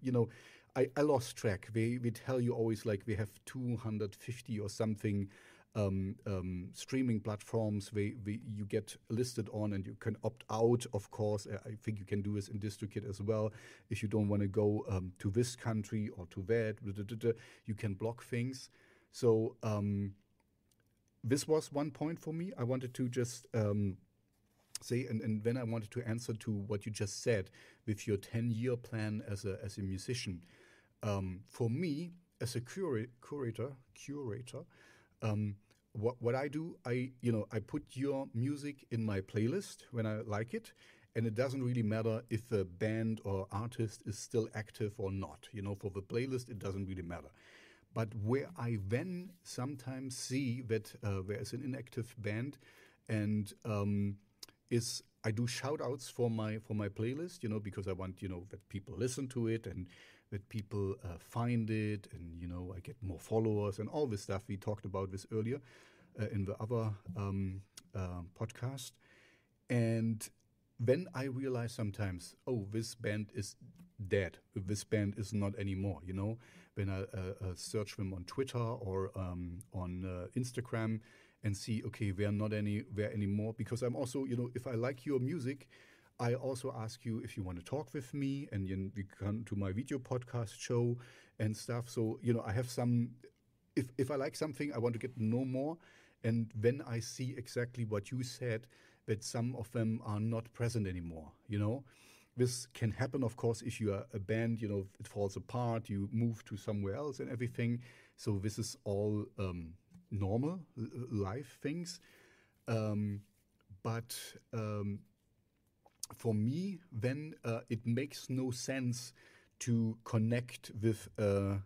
you know i, I lost track We, they tell you always like we have 250 or something um, um, streaming platforms we, we, you get listed on and you can opt out of course. I think you can do this in distrokid as well. If you don't want to go um, to this country or to that you can block things. So um, this was one point for me. I wanted to just um, say and, and then i wanted to answer to what you just said with your 10 year plan as a, as a musician. Um, for me as a cura- curator curator um, what what I do, I you know I put your music in my playlist when I like it, and it doesn't really matter if a band or artist is still active or not. You know, for the playlist, it doesn't really matter. But where I then sometimes see that uh, there is an inactive band, and um, is I do shout outs for my for my playlist, you know, because I want you know that people listen to it and that people uh, find it, and you know I get more followers and all this stuff we talked about this earlier uh, in the other um, uh, podcast. And then I realize sometimes, oh, this band is dead. This band is not anymore. You know, when I uh, uh search them on Twitter or um, on uh, Instagram and see, okay, they're not anywhere anymore. Because I'm also, you know, if I like your music, I also ask you if you want to talk with me, and you, you come to my video podcast show and stuff. So you know, I have some. If if I like something, I want to get to know more. And when I see exactly what you said, that some of them are not present anymore, you know, this can happen, of course, if you are a band, you know, it falls apart, you move to somewhere else and everything. So this is all um, normal life things. Um, but um, for me, then uh, it makes no sense to connect with, uh,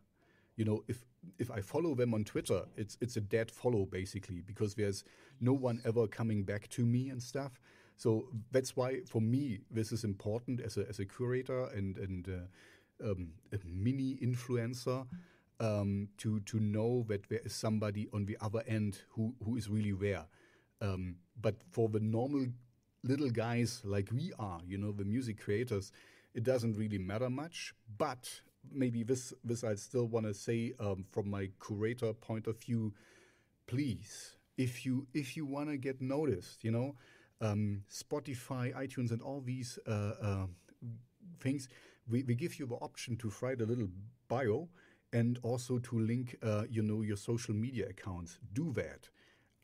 you know, if if I follow them on Twitter, it's it's a dead follow basically because there's no one ever coming back to me and stuff. So that's why for me this is important as a as a curator and and uh, um, a mini influencer um, to to know that there is somebody on the other end who who is really there. Um, but for the normal little guys like we are, you know, the music creators, it doesn't really matter much. But maybe this this I still want to say um, from my curator point of view. Please, if you if you want to get noticed, you know, um, Spotify, iTunes, and all these uh, uh, things, we, we give you the option to write a little bio and also to link, uh, you know, your social media accounts. Do that.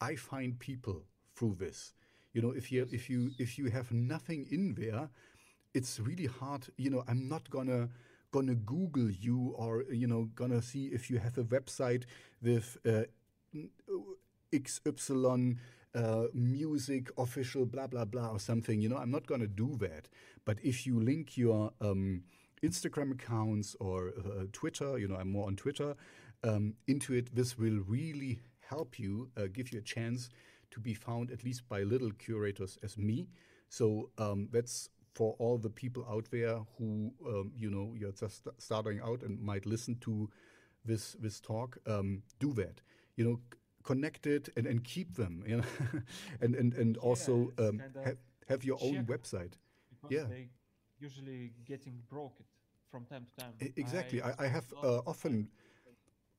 I find people through this. You know, if you if you if you have nothing in there, it's really hard. You know, I'm not gonna gonna Google you or you know gonna see if you have a website with uh, XY uh, music official blah blah blah or something. You know, I'm not gonna do that. But if you link your um, Instagram accounts or uh, Twitter, you know, I'm more on Twitter, um, into it, this will really help you, uh, give you a chance to be found at least by little curators as me. So um, that's for all the people out there who um, you know you're just starting out and might listen to this this talk um, do that. You know connect it and, and keep them you know and and, and also yeah, um, have, have your own website. yeah. they usually getting broken from time to time. Exactly. I, I, I have uh, often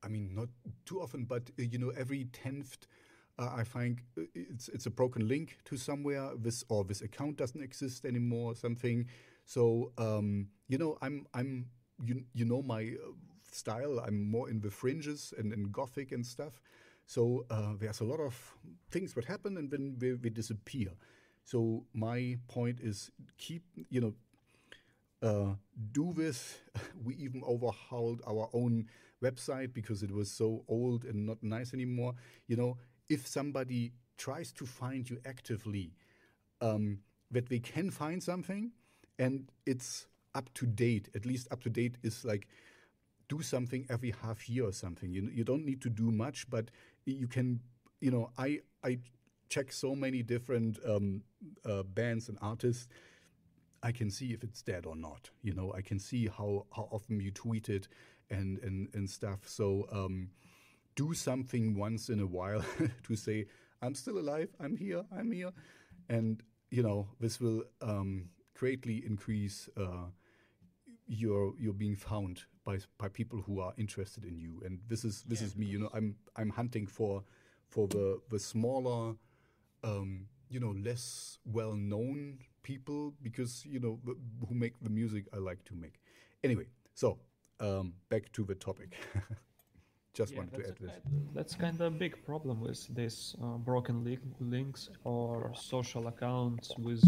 i mean not too often but uh, you know every 10th uh, I find uh, it's it's a broken link to somewhere. This or this account doesn't exist anymore. Or something. So um, you know, I'm I'm you you know my uh, style. I'm more in the fringes and in gothic and stuff. So uh, there's a lot of things that happen and then they, disappear. So my point is keep you know uh, do this. We even overhauled our own website because it was so old and not nice anymore. You know, if somebody tries to find you actively, um, that they can find something and it's up to date. At least up to date is like do something every half year or something. You you don't need to do much, but you can. You know, I I check so many different um, uh, bands and artists. I can see if it's dead or not. You know, I can see how how often you tweet it and and and stuff. So. Um, do something once in a while to say I'm still alive, I'm here, I'm here, and you know this will um, greatly increase uh, your your being found by by people who are interested in you. And this is this Yeah, is me. You know, I'm I'm hunting for for the the smaller, um, you know, less well known people because you know the, who make the music I like to make. Anyway, so um, back to the topic. Just Yeah, wanted to that's add a this. kind- that's kind of a big problem with these uh, broken link links or social accounts with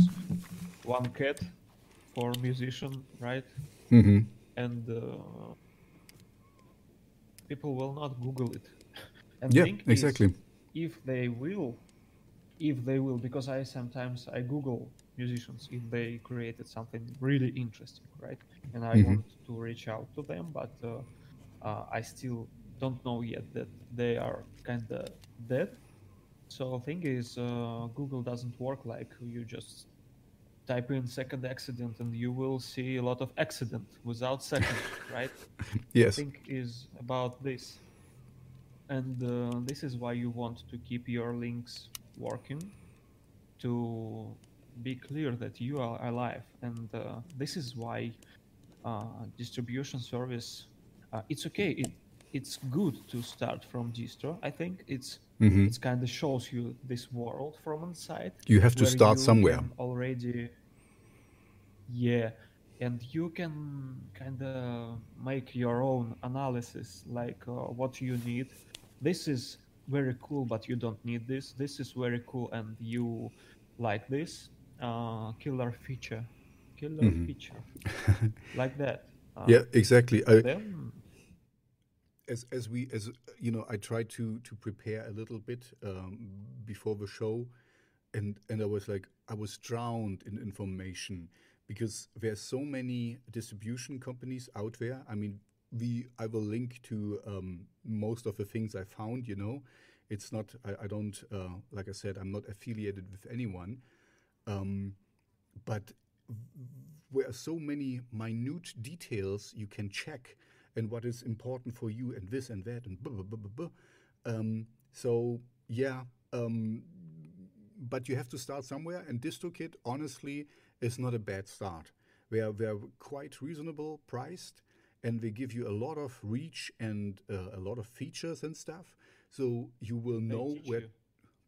one cat for musician, right? Mm-hmm. And uh, people will not Google it. and Yeah, is, exactly. if they will, if they will, because I sometimes I Google musicians if they created something really interesting, right? And I Mhm. want to reach out to them, but uh, uh, I still don't know yet that they are kind of dead. So thing is, uh, Google doesn't work like you just type in second accident and you will see a lot of accident without second, right? Yes. think is about this. And uh, this is why you want to keep your links working to be clear that you are alive. And uh, this is why uh, distribution service, uh, it's okay. It, it's good to start from distro. I think it's Mhm. it's kind of shows you this world from inside. You have to start somewhere. already yeah and you can kind of make your own analysis like uh, what you need this is very cool but you don't need this this is very cool and you like this uh, killer feature killer Mhm. feature like that uh, Yeah, exactly. I, then as as we as you know, I tried to to prepare a little bit um, before the show, and and I was like I was drowned in information because there's so many distribution companies out there. I mean, we I will link to um, most of the things I found. You know, it's not I, I don't uh, like I said I'm not affiliated with anyone, um, but there are so many minute details you can check and what is important for you and this and that and blah, blah, blah, blah. Um, so yeah um, but you have to start somewhere and DistroKid honestly is not a bad start. They're, they're quite reasonable priced and they give you a lot of reach and uh, a lot of features and stuff. So you will they know where you,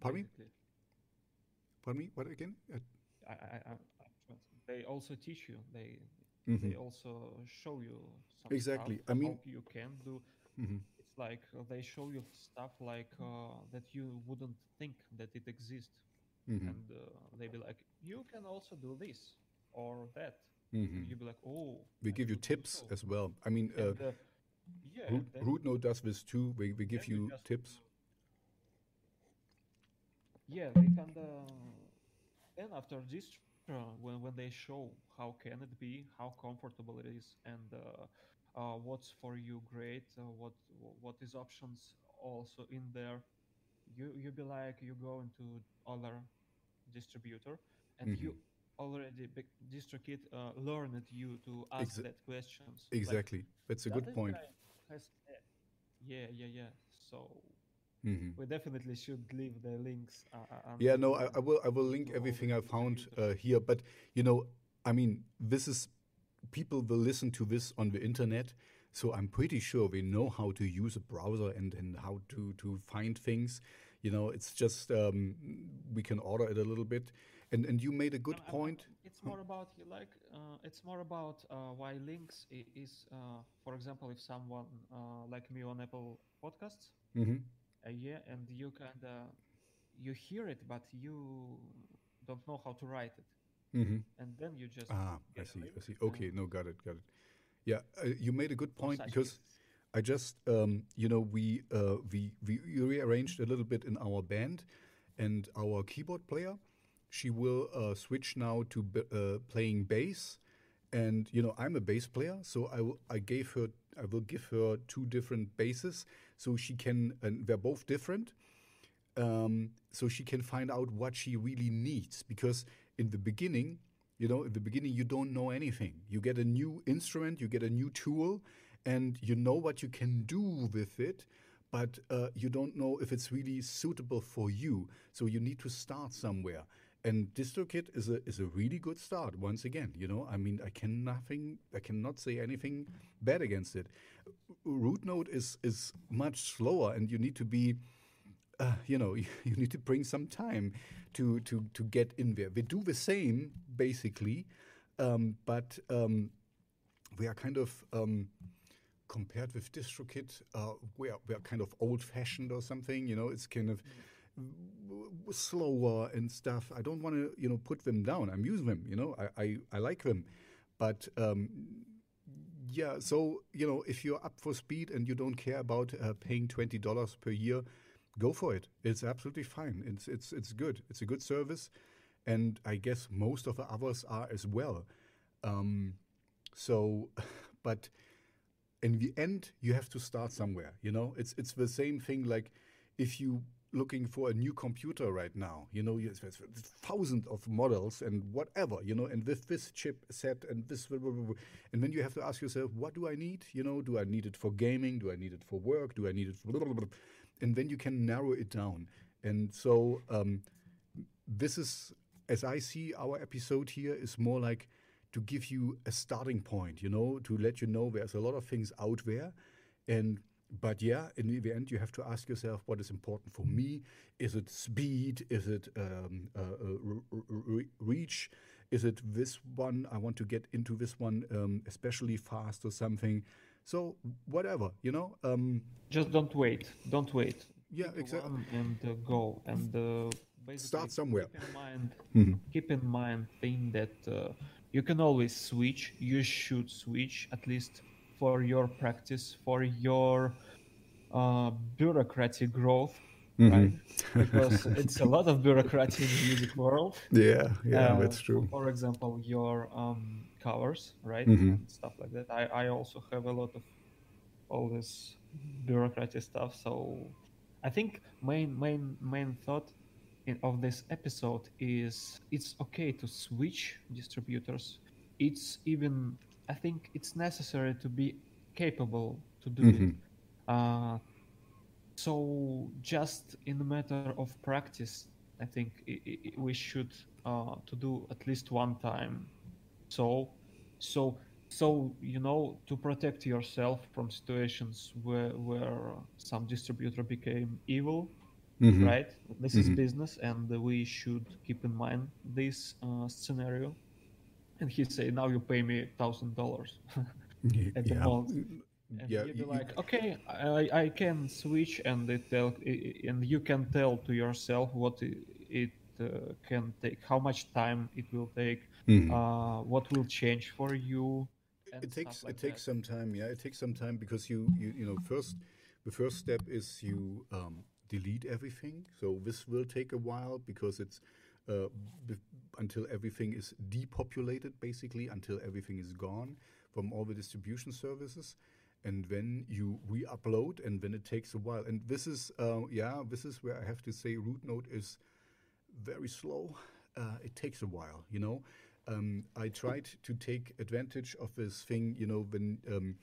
pardon me? pardon me? What again? Uh, I, I, I- they also teach you. They mhm. they also show you Exactly. I mean- you can do Mhm. it's like uh, they show you stuff like uh, that you wouldn't think that it exists Mhm. and uh, they be like you can also do this or that Mhm. you'd be like oh We I give you tips so. as well. I mean, uh, and, uh, yeah Root, then- RouteNote does this too. We, we give you tips. yeah they kind of then after this uh, when, when they show how can it be how comfortable it is and uh, uh, what's for you great uh, what what is options also in there you you be like you go into other distributor and you already be, DistroKid uh, learned you to ask Exa- that questions like, Exactly. That's a "That good this point. guy has yeah yeah yeah so hmm we definitely should leave the links uh, uh, Yeah, no, I, I will. I will link everything I found uh, here. But you know, I mean, this is people will listen to this on the internet, so I'm pretty sure they know how to use a browser and and how to to find things. You know, it's just um, we can order it a little bit. And and you made a good No, I'm- I'm- point. It's more about you like uh, it's more about uh, why links is uh, for example if someone uh, like me on Apple Podcasts hmm uh, yeah and you kind of you hear it but you don't know how to write it hmm and then you just Ah, I see. I see. Okay, no, got it, got it. Yeah, uh, you made a good point because cases. I just, um, you know, we, uh, we we rearranged a little bit in our band, and our keyboard player, she will uh, switch now to b- uh, playing bass, and you know I'm a bass player, so I will I gave her I will give her two different basses so she can and they're both different. Um, so she can find out what she really needs. Because in the beginning you know in the beginning you don't know anything. You get a new instrument you get a new tool and you know what you can do with it but uh, you don't know if it's really suitable for you. So you need to start somewhere. And distrokid is a is a really good start once again you know i mean i can nothing i cannot say anything bad against it RouteNote is is much slower and you need to be uh, you know, you, you, need to bring some time to to to get in there. We do the same basically, um, but um, we are kind of um, compared with DistroKid. Uh, we are we are kind of old fashioned or something. You know, it's kind of slower and stuff. I don't want to you know put them down. I'm using them. You know, I I, I like them, but. Um, yeah, so you know, if you're up for speed and you don't care about uh, paying twenty dollars per year, go for it. It's absolutely fine. It's it's it's good. It's a good service, and I guess most of the others are as well. Um, so, but in the end, you have to start somewhere. You know, it's it's the same thing. Like if you looking for a new computer right now, you know, thousands of models and whatever, you know, and with this chip set and this, and then you have to ask yourself, what do I need? You know, do I need it for gaming? Do I need it for work? Do I need it for and then you can narrow it down. And so um, this is, as I see our episode here, is more like to give you a starting point, you know, to let you know there's a lot of things out there. And but yeah, in the end, you have to ask yourself what is important for me. Is it speed? Is it um, uh, uh, re reach? Is it this one? I want to get into this one, um, especially fast or something. So whatever, you know. Um, Just don't wait. Don't wait. Yeah, exactly. And uh, go and uh, start somewhere. Keep in mind, mm-hmm. keep in mind, thing that uh, you can always switch. You should switch at least for your practice, for your uh, bureaucratic growth. Mm-hmm. Right? because it's a lot of bureaucracy in the music world. Yeah, yeah, uh, that's true. For example, your um, covers, right, mm-hmm. stuff like that. I, I also have a lot of all this bureaucracy stuff. So I think main main main thought in, of this episode is it's okay to switch distributors. It's even I think it's necessary to be capable to do mm-hmm. it. Uh, so just in a matter of practice, I think it, it, we should uh, to do at least one time so so so you know to protect yourself from situations where where some distributor became evil mm-hmm. right this mm-hmm. is business and we should keep in mind this uh, scenario and he say now you pay me thousand dollars at the yeah. month and yeah, you'd be like, okay, I, I can switch, and it tell, and you can tell to yourself what it uh, can take, how much time it will take, mm-hmm. uh, what will change for you. It takes like it takes some time. Yeah, it takes some time because you you you know first the first step is you um, delete everything. So this will take a while because it's uh, until everything is depopulated, basically until everything is gone from all the distribution services and then you re-upload and then it takes a while and this is uh, yeah this is where i have to say RouteNote is very slow. Uh, it takes a while, you know. Um, I tried to take advantage of this thing, you know, when um,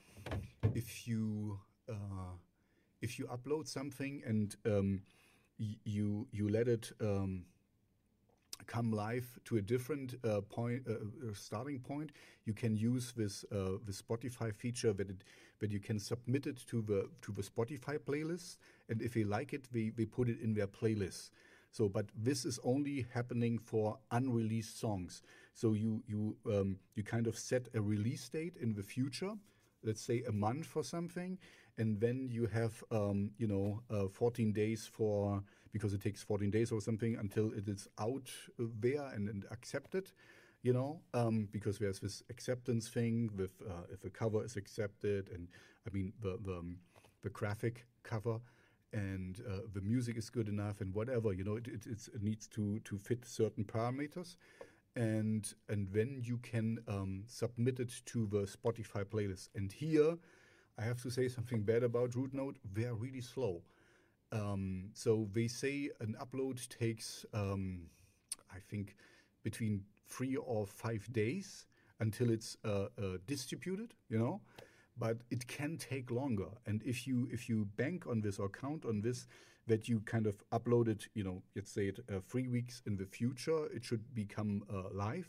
if you uh, if you upload something and um, you you let it um, come live to a different uh, point uh, uh, starting point, you can use this uh, the Spotify feature that it that you can submit it to the to the Spotify playlist, and if they like it, they, they put it in their playlist. So, but this is only happening for unreleased songs. So you you um, you kind of set a release date in the future, let's say a month or something, and then you have um, you know uh, 14 days for because it takes 14 days or something until it is out there and, and accepted. You know, um, because there's this acceptance thing with uh, if a cover is accepted, and I mean the the, um, the graphic cover and uh, the music is good enough and whatever you know it, it, it needs to to fit certain parameters and and then you can um, submit it to the Spotify playlist. And here, I have to say something bad about RouteNote. They are really slow. Um, so they say an upload takes, um, I think, between three or five days until it's uh, uh, distributed. You know, but it can take longer. And if you if you bank on this or count on this, that you kind of upload it, you know, let's say it uh, three weeks in the future, it should become uh, live,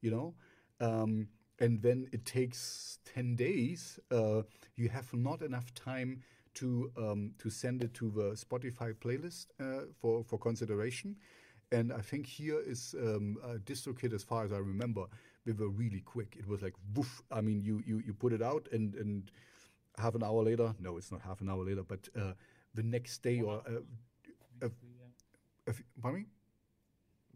you know. Um, and then it takes 10 days. Uh, you have not enough time to um, to send it to the Spotify playlist uh, for, for consideration. And I think here is um, uh, DistroKid, as far as I remember, they were really quick. It was like woof. I mean, you you, you put it out, and and half an hour later, no, it's not half an hour later, but uh, the next day or uh, uh, uh, pardon me?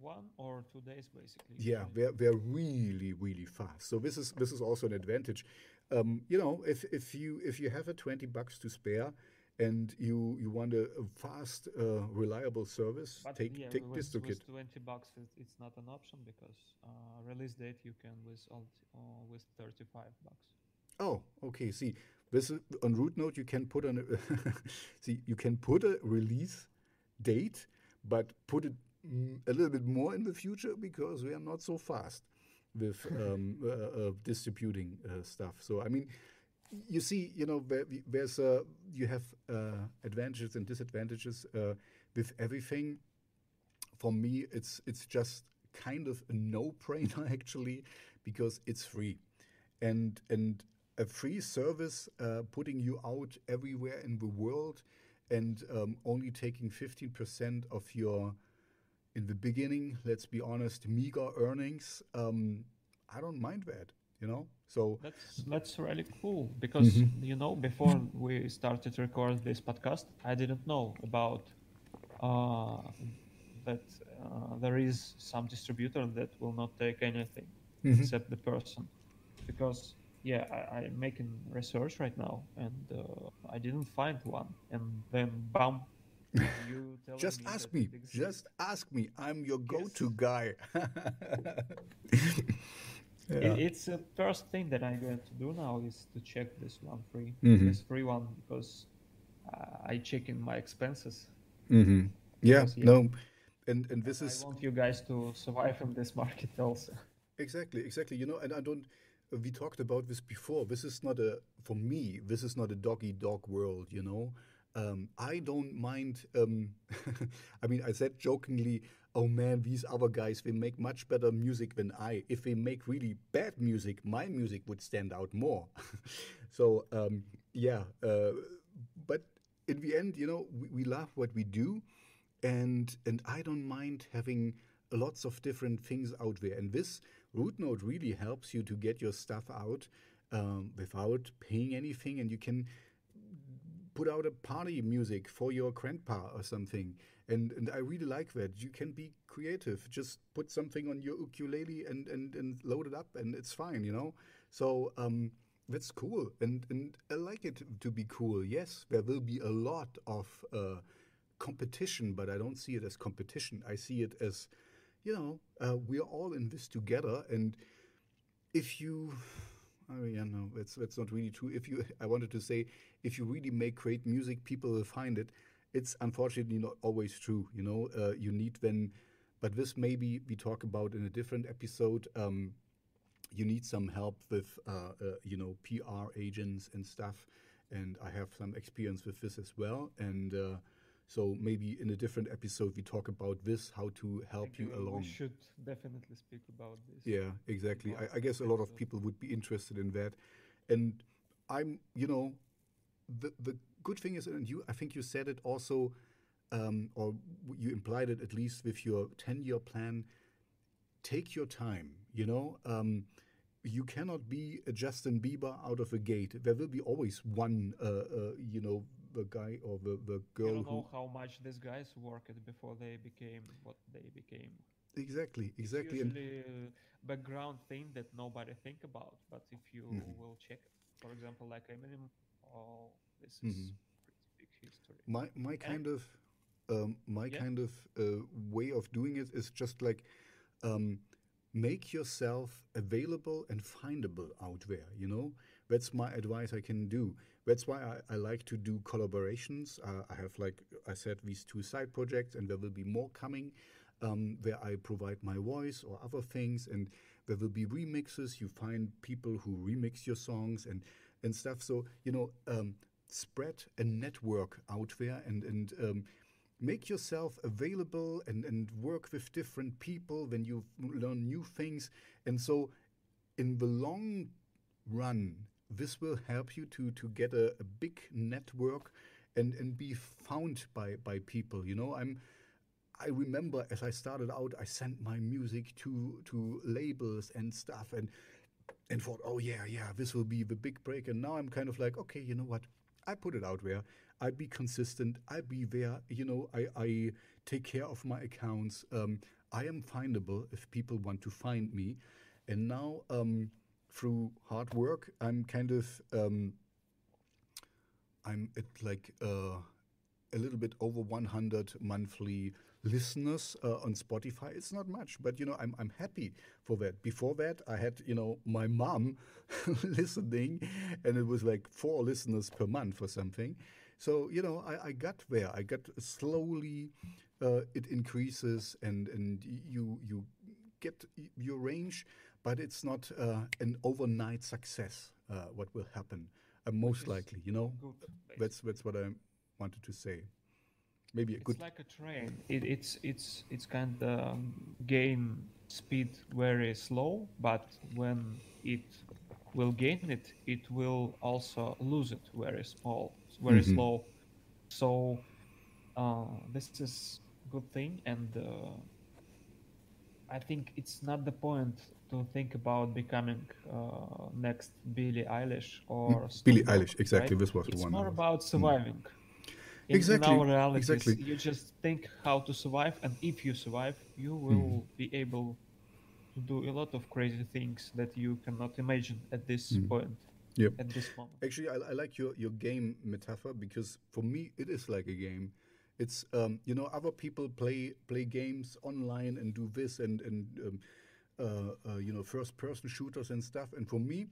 One or two days, basically. Yeah, they're, they're really really fast. So this is this is also an advantage. Um, you know, if if you if you have a twenty bucks to spare. And you, you want a, a fast, uh, reliable service? But take yeah, take with, DistroKid. with 20 bucks, it- it's not an option because uh, release date you can with alt, uh, with 35 bucks. Oh, okay. See, this is, on RouteNote you can put on a see you can put a release date, but put it a little bit more in the future because we are not so fast with um, uh, uh, distributing uh, stuff. So I mean, you see, you know, there, there's uh, you have uh, advantages and disadvantages uh, with everything. For me, it's it's just kind of a no-brainer actually because it's free and and a free service uh, putting you out everywhere in the world and um, only taking 15% of your in the beginning let's be honest meager earnings um, i don't mind that you know? So That's that's really cool because you know before we started to record this podcast, I didn't know about uh, that uh, there is some distributor that will not take anything except the person. Because yeah I, I'm making research right now and uh, I didn't find one and then bam just me ask me just ask me i'm your go-to guy It, it's the first thing that I'm going to do now is to check this one free, Mhm. this free one because uh, I check in my expenses. mm-hmm. yeah Because, yeah. no and and this is I want you guys to survive in this market also. Exactly, exactly. You know, and I don't. uh, We talked about this before. This is not a for me. This is not a doggy dog world. You know, um, I don't mind. Um, I mean, I said jokingly, "Oh man, these other guys they make much better music than I. If they make really bad music, my music would stand out more." so um, yeah, uh, but in the end, you know, we, we love what we do, and and I don't mind having lots of different things out there. And this RouteNote really helps you to get your stuff out um, without paying anything, and you can put out a party music for your grandpa or something. And and I really like that. You can be creative. Just put something on your ukulele and and, and load it up, and it's fine. You know. So. Um, that's cool, and and I like it to be cool. Yes, there will be a lot of uh, competition, but I don't see it as competition. I see it as, you know, uh, we are all in this together. And if you, Mean, yeah, no, that's that's not really true. If you, I wanted to say, if you really make great music, people will find it. It's unfortunately not always true. You know, uh, you need then, but this maybe we talk about in a different episode. Um, you need some help with, uh, uh, you know, PR agents and stuff. And I have some experience with this as well. And uh, so maybe in a different episode we talk about this, how to help you along. We should definitely speak about this. Yeah, exactly. I, I guess a lot of people would be interested in that. And I'm, you know, the the good thing is, and you, I think you said it also, um, or you implied it at least with your ten year plan. Take your time. You know, um, you cannot be a Justin Bieber out of a gate. There will be always one, uh, uh, you know, the guy or the the You girl don't who know how much these guys worked before they became what they became. exactly, It's exactly, and usually a background thing that nobody think about. But if you Mhm. will check, for example, like Eminem, oh, this is Mhm. pretty big history. my my kind of um, my Yeah. kind of uh, way of doing it is just like um, make yourself available and findable out there. You know, that's my advice I can do. That's why I, I like to do collaborations. Uh, I have, like I said, these two side projects, and there will be more coming um, where I provide my voice or other things, and there will be remixes. You find people who remix your songs and and stuff. So you know, um, spread a network out there and and um, make yourself available and and work with different people. when you learn new things, and so in the long run, this will help you to to get a, a big network and and be found by by people. You know, I'm. I remember as I started out, I sent my music to to labels and stuff, and and thought, oh yeah, yeah, this will be the big break. And now I'm kind of like, okay, you know what? I put it out there. I be consistent. I be there. You know, I, I take care of my accounts. Um, I am findable if people want to find me. And now, um, through hard work, I'm kind of um, I'm at like uh, a little bit over 100 monthly listeners uh, on Spotify. It's not much, but you know, I'm I'm happy for that. Before that, I had you know my mom listening, and it was like four listeners per month or something. So you know, I, I got there. I got slowly. Uh, it increases, and and you you get your range, but it's not uh, an overnight success. Uh, what will happen? Uh, most likely, you know. Good. That's that's what I wanted to say. Maybe a It's good. like a train. It, it's it's it's kind of gain speed very slow, but when it will gain it, it will also lose it very small, very Mhm. slow. So uh, this is good thing, and uh, I think it's not the point to think about becoming uh, next Billie Eilish or Mm, Billie Snoop Dogg, Eilish, exactly, right? this was the It's one I more about surviving. In, Exactly, in our realities, exactly. you just think how to survive, and if you survive, you will be able to do a lot of crazy things that you cannot imagine at this point, Yep. at this moment. Actually, I, I like your, your game metaphor because for me it is like a game. It's um, you know other people play play games online and do this and and um, you know first person shooters and stuff. And for me,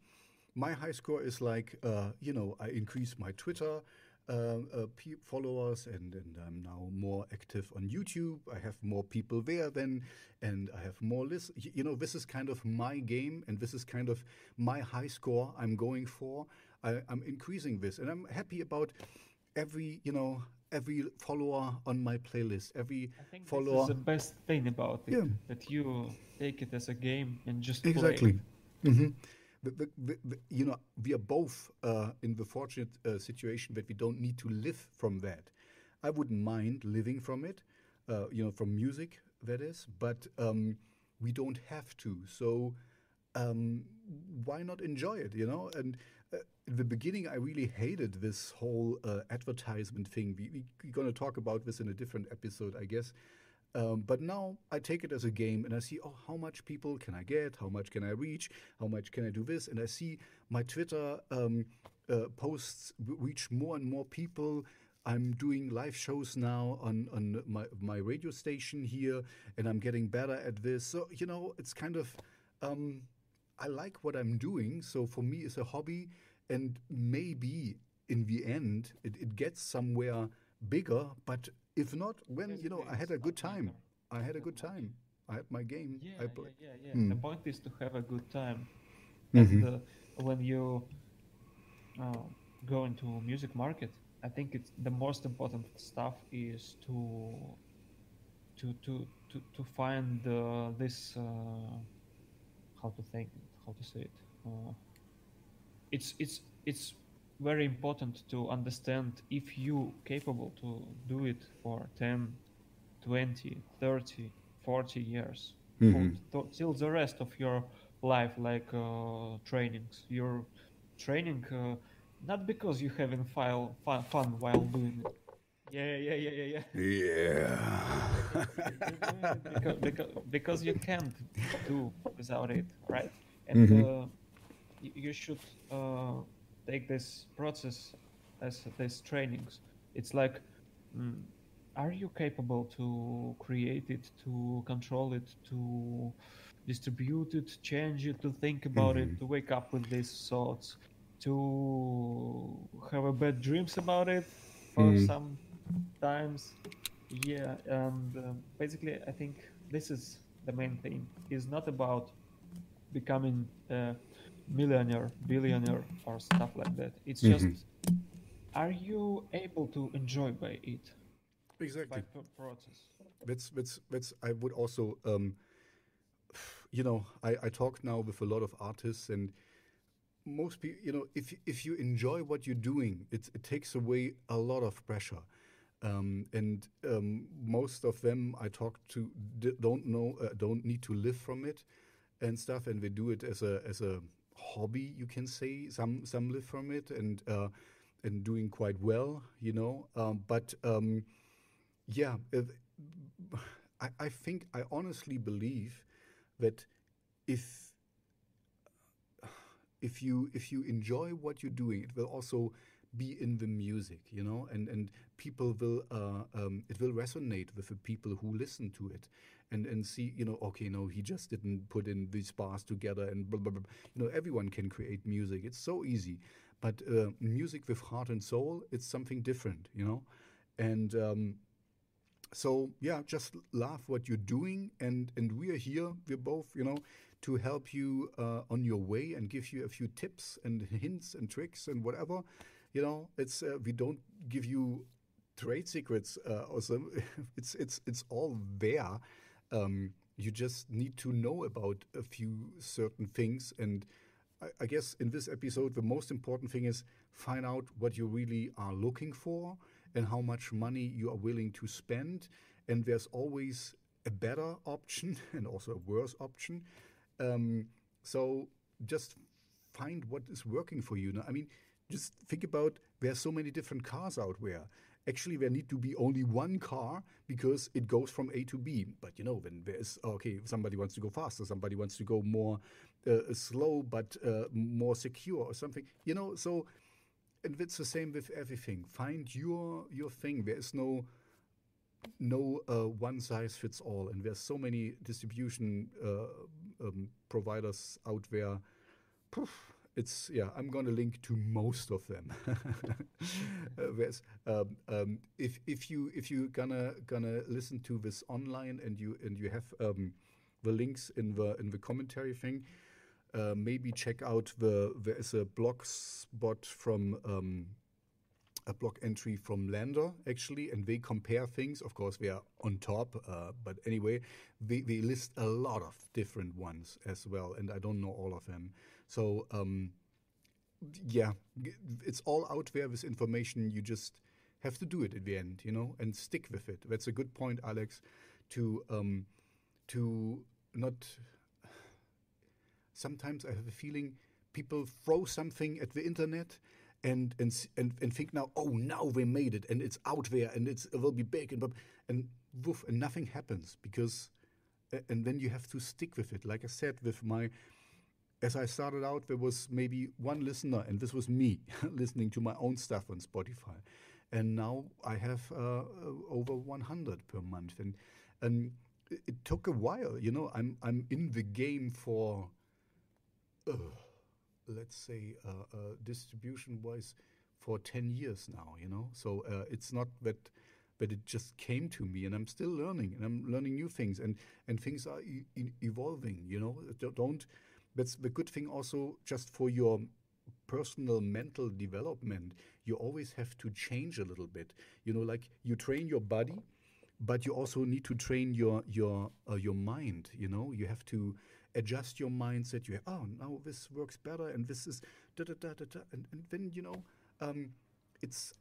my high score is like uh, you know I increase my Twitter. Uh, uh, followers and, and I'm now more active on YouTube. I have more people there then, and I have more lists. You know, this is kind of my game, and this is kind of my high score I'm going for. I, I'm increasing this, and I'm happy about every you know every follower on my playlist, every I think follower. this is the best thing about it, Yeah. that you take it as a game and just play. Exactly. hmm The, the, the, you know, we are both uh, in the fortunate uh, situation that we don't need to live from that. I wouldn't mind living from it, uh, you know, from music, that is, but um, we don't have to. So um, why not enjoy it, you know? And in the beginning, I really hated this whole uh, advertisement thing. We, we, we're going to talk about this in a different episode, I guess. Um, but now I take it as a game and I see, oh, how much people can I get? How much can I reach? How much can I do this? And I see my Twitter um, uh, posts reach more and more people. I'm doing live shows now on, on my, my radio station here, and I'm getting better at this. So, you know, it's kind of, um, I like what I'm doing. So for me, it's a hobby. And maybe in the end, it, it gets somewhere bigger. But if not, when, you know, I had a good time. I had a good time. I had my game. Yeah, I yeah, yeah, yeah. Hmm. The point is to have a good time. Mhm. Uh, when you uh, go into music market, I think it's the most important stuff is to to to to, to find uh, this uh, how to think how to say it. It's it's it's very important to understand if you capable to do it for 10 20 30 40 years Mhm. for- to- till the rest of your life like uh, trainings you're training uh, not because you having file, fun, fun while doing it yeah yeah yeah yeah yeah Yeah. because, because, because you can't do without it, right? And Mhm. uh, you should uh, take this process as these trainings. It's like, mm, are you capable to create it, to control it, to distribute it, change it, to think about Mhm. it, to wake up with these thoughts, to have a bad dreams about it for Mm. some times. Yeah, and um, basically, I think this is the main thing. Is not about becoming a millionaire, billionaire, or stuff like that. It's Mhm. just, are you able to enjoy by it, Exactly. by the process? that's that's that's i would also um you know i i talk now with a lot of artists and most people you know if if you enjoy what you're doing it, it takes away a lot of pressure um, and um, most of them I talk to d- don't know uh, don't need to live from it and stuff and they do it as a as a hobby you can say some some live from it and uh, and doing quite well you know? Um, but um, yeah, I, I think I honestly believe that if if you if you enjoy what you're doing, it will also be in the music, you know, and and people will uh, um, it will resonate with the people who listen to it, and and see, you know, okay, no, he just didn't put in these bars together, and blah blah blah. You know, everyone can create music. It's so easy, but uh, music with heart and soul, it's something different, you know, and. Um, so yeah just love what you're doing and and we are here we're both you know to help you uh, on your way and give you a few tips and hints and tricks and whatever you know it's uh, we don't give you trade secrets uh, or some it's it's it's all there um, you just need to know about a few certain things and I, I guess in this episode the most important thing is find out what you really are looking for and how much money you are willing to spend. And there's always a better option and also a worse option. Um, so just find what is working for you. I mean, just think about there's so many different cars out there. Actually, there need to be only one car because it goes from A to B. But you know, when there's okay, somebody wants to go faster, somebody wants to go more uh, slow but uh, more secure or something. You know, so and it's the same with everything. Find your your thing. There is no no uh, one size fits all, and there's so many distribution uh, um, providers out there. Poof, it's yeah. I'm gonna link to most of them. uh, um, um, if if you if you gonna gonna listen to this online and you and you have um, the links in the in the commentary thing uh, maybe check out the there is a blog spot from um, a blog entry from LANDR actually, and they compare things. Of course, they are on top, uh, but anyway, they, they list a lot of different ones as well, and I don't know all of them. So um, yeah, it's all out there. with information, you just have to do it at the end, you know, and stick with it. That's a good point, Alex. To um, to not sometimes I have a feeling people throw something at the internet and and and, and think now, oh, now they made it and it's out there and it will be big and and woof, and nothing happens because and then you have to stick with it. Like I said, with my as I started out, there was maybe one listener, and this was me listening to my own stuff on Spotify. And now I have uh, over 100 per month, and and it took a while. You know, I'm I'm in the game for uh, let's say, uh, uh, distribution-wise, for ten years now. You know, so uh, it's not that that it just came to me, and I'm still learning, and I'm learning new things, and and things are e evolving. You know, don't. That's the good thing also, just for your personal mental development. You always have to change a little bit. You know, like you train your body, but you also need to train your your uh, your mind. You know, you have to adjust your mindset. You have, oh, now this works better, and this is da da da da da, and, and then you know, um, it's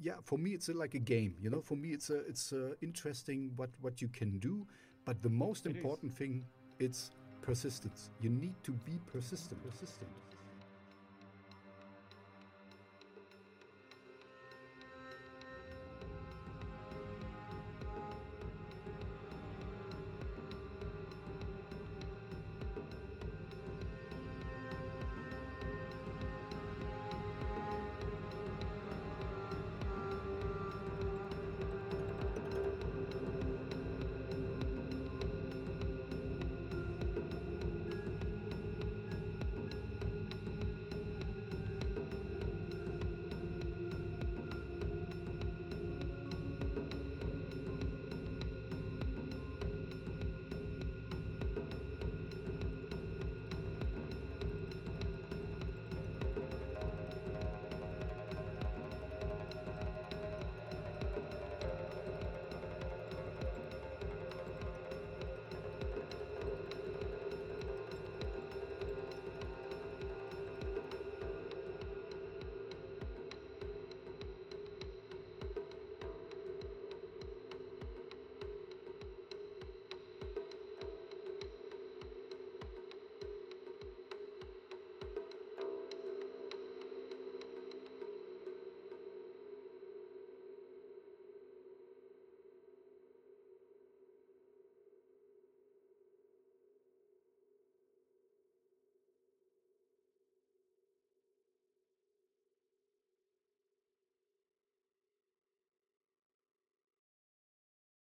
yeah. For me, it's a, like a game. You know, for me, it's a it's a interesting what what you can do. But the most It is. important thing, it's persistence. You need to be persistent. Persistent.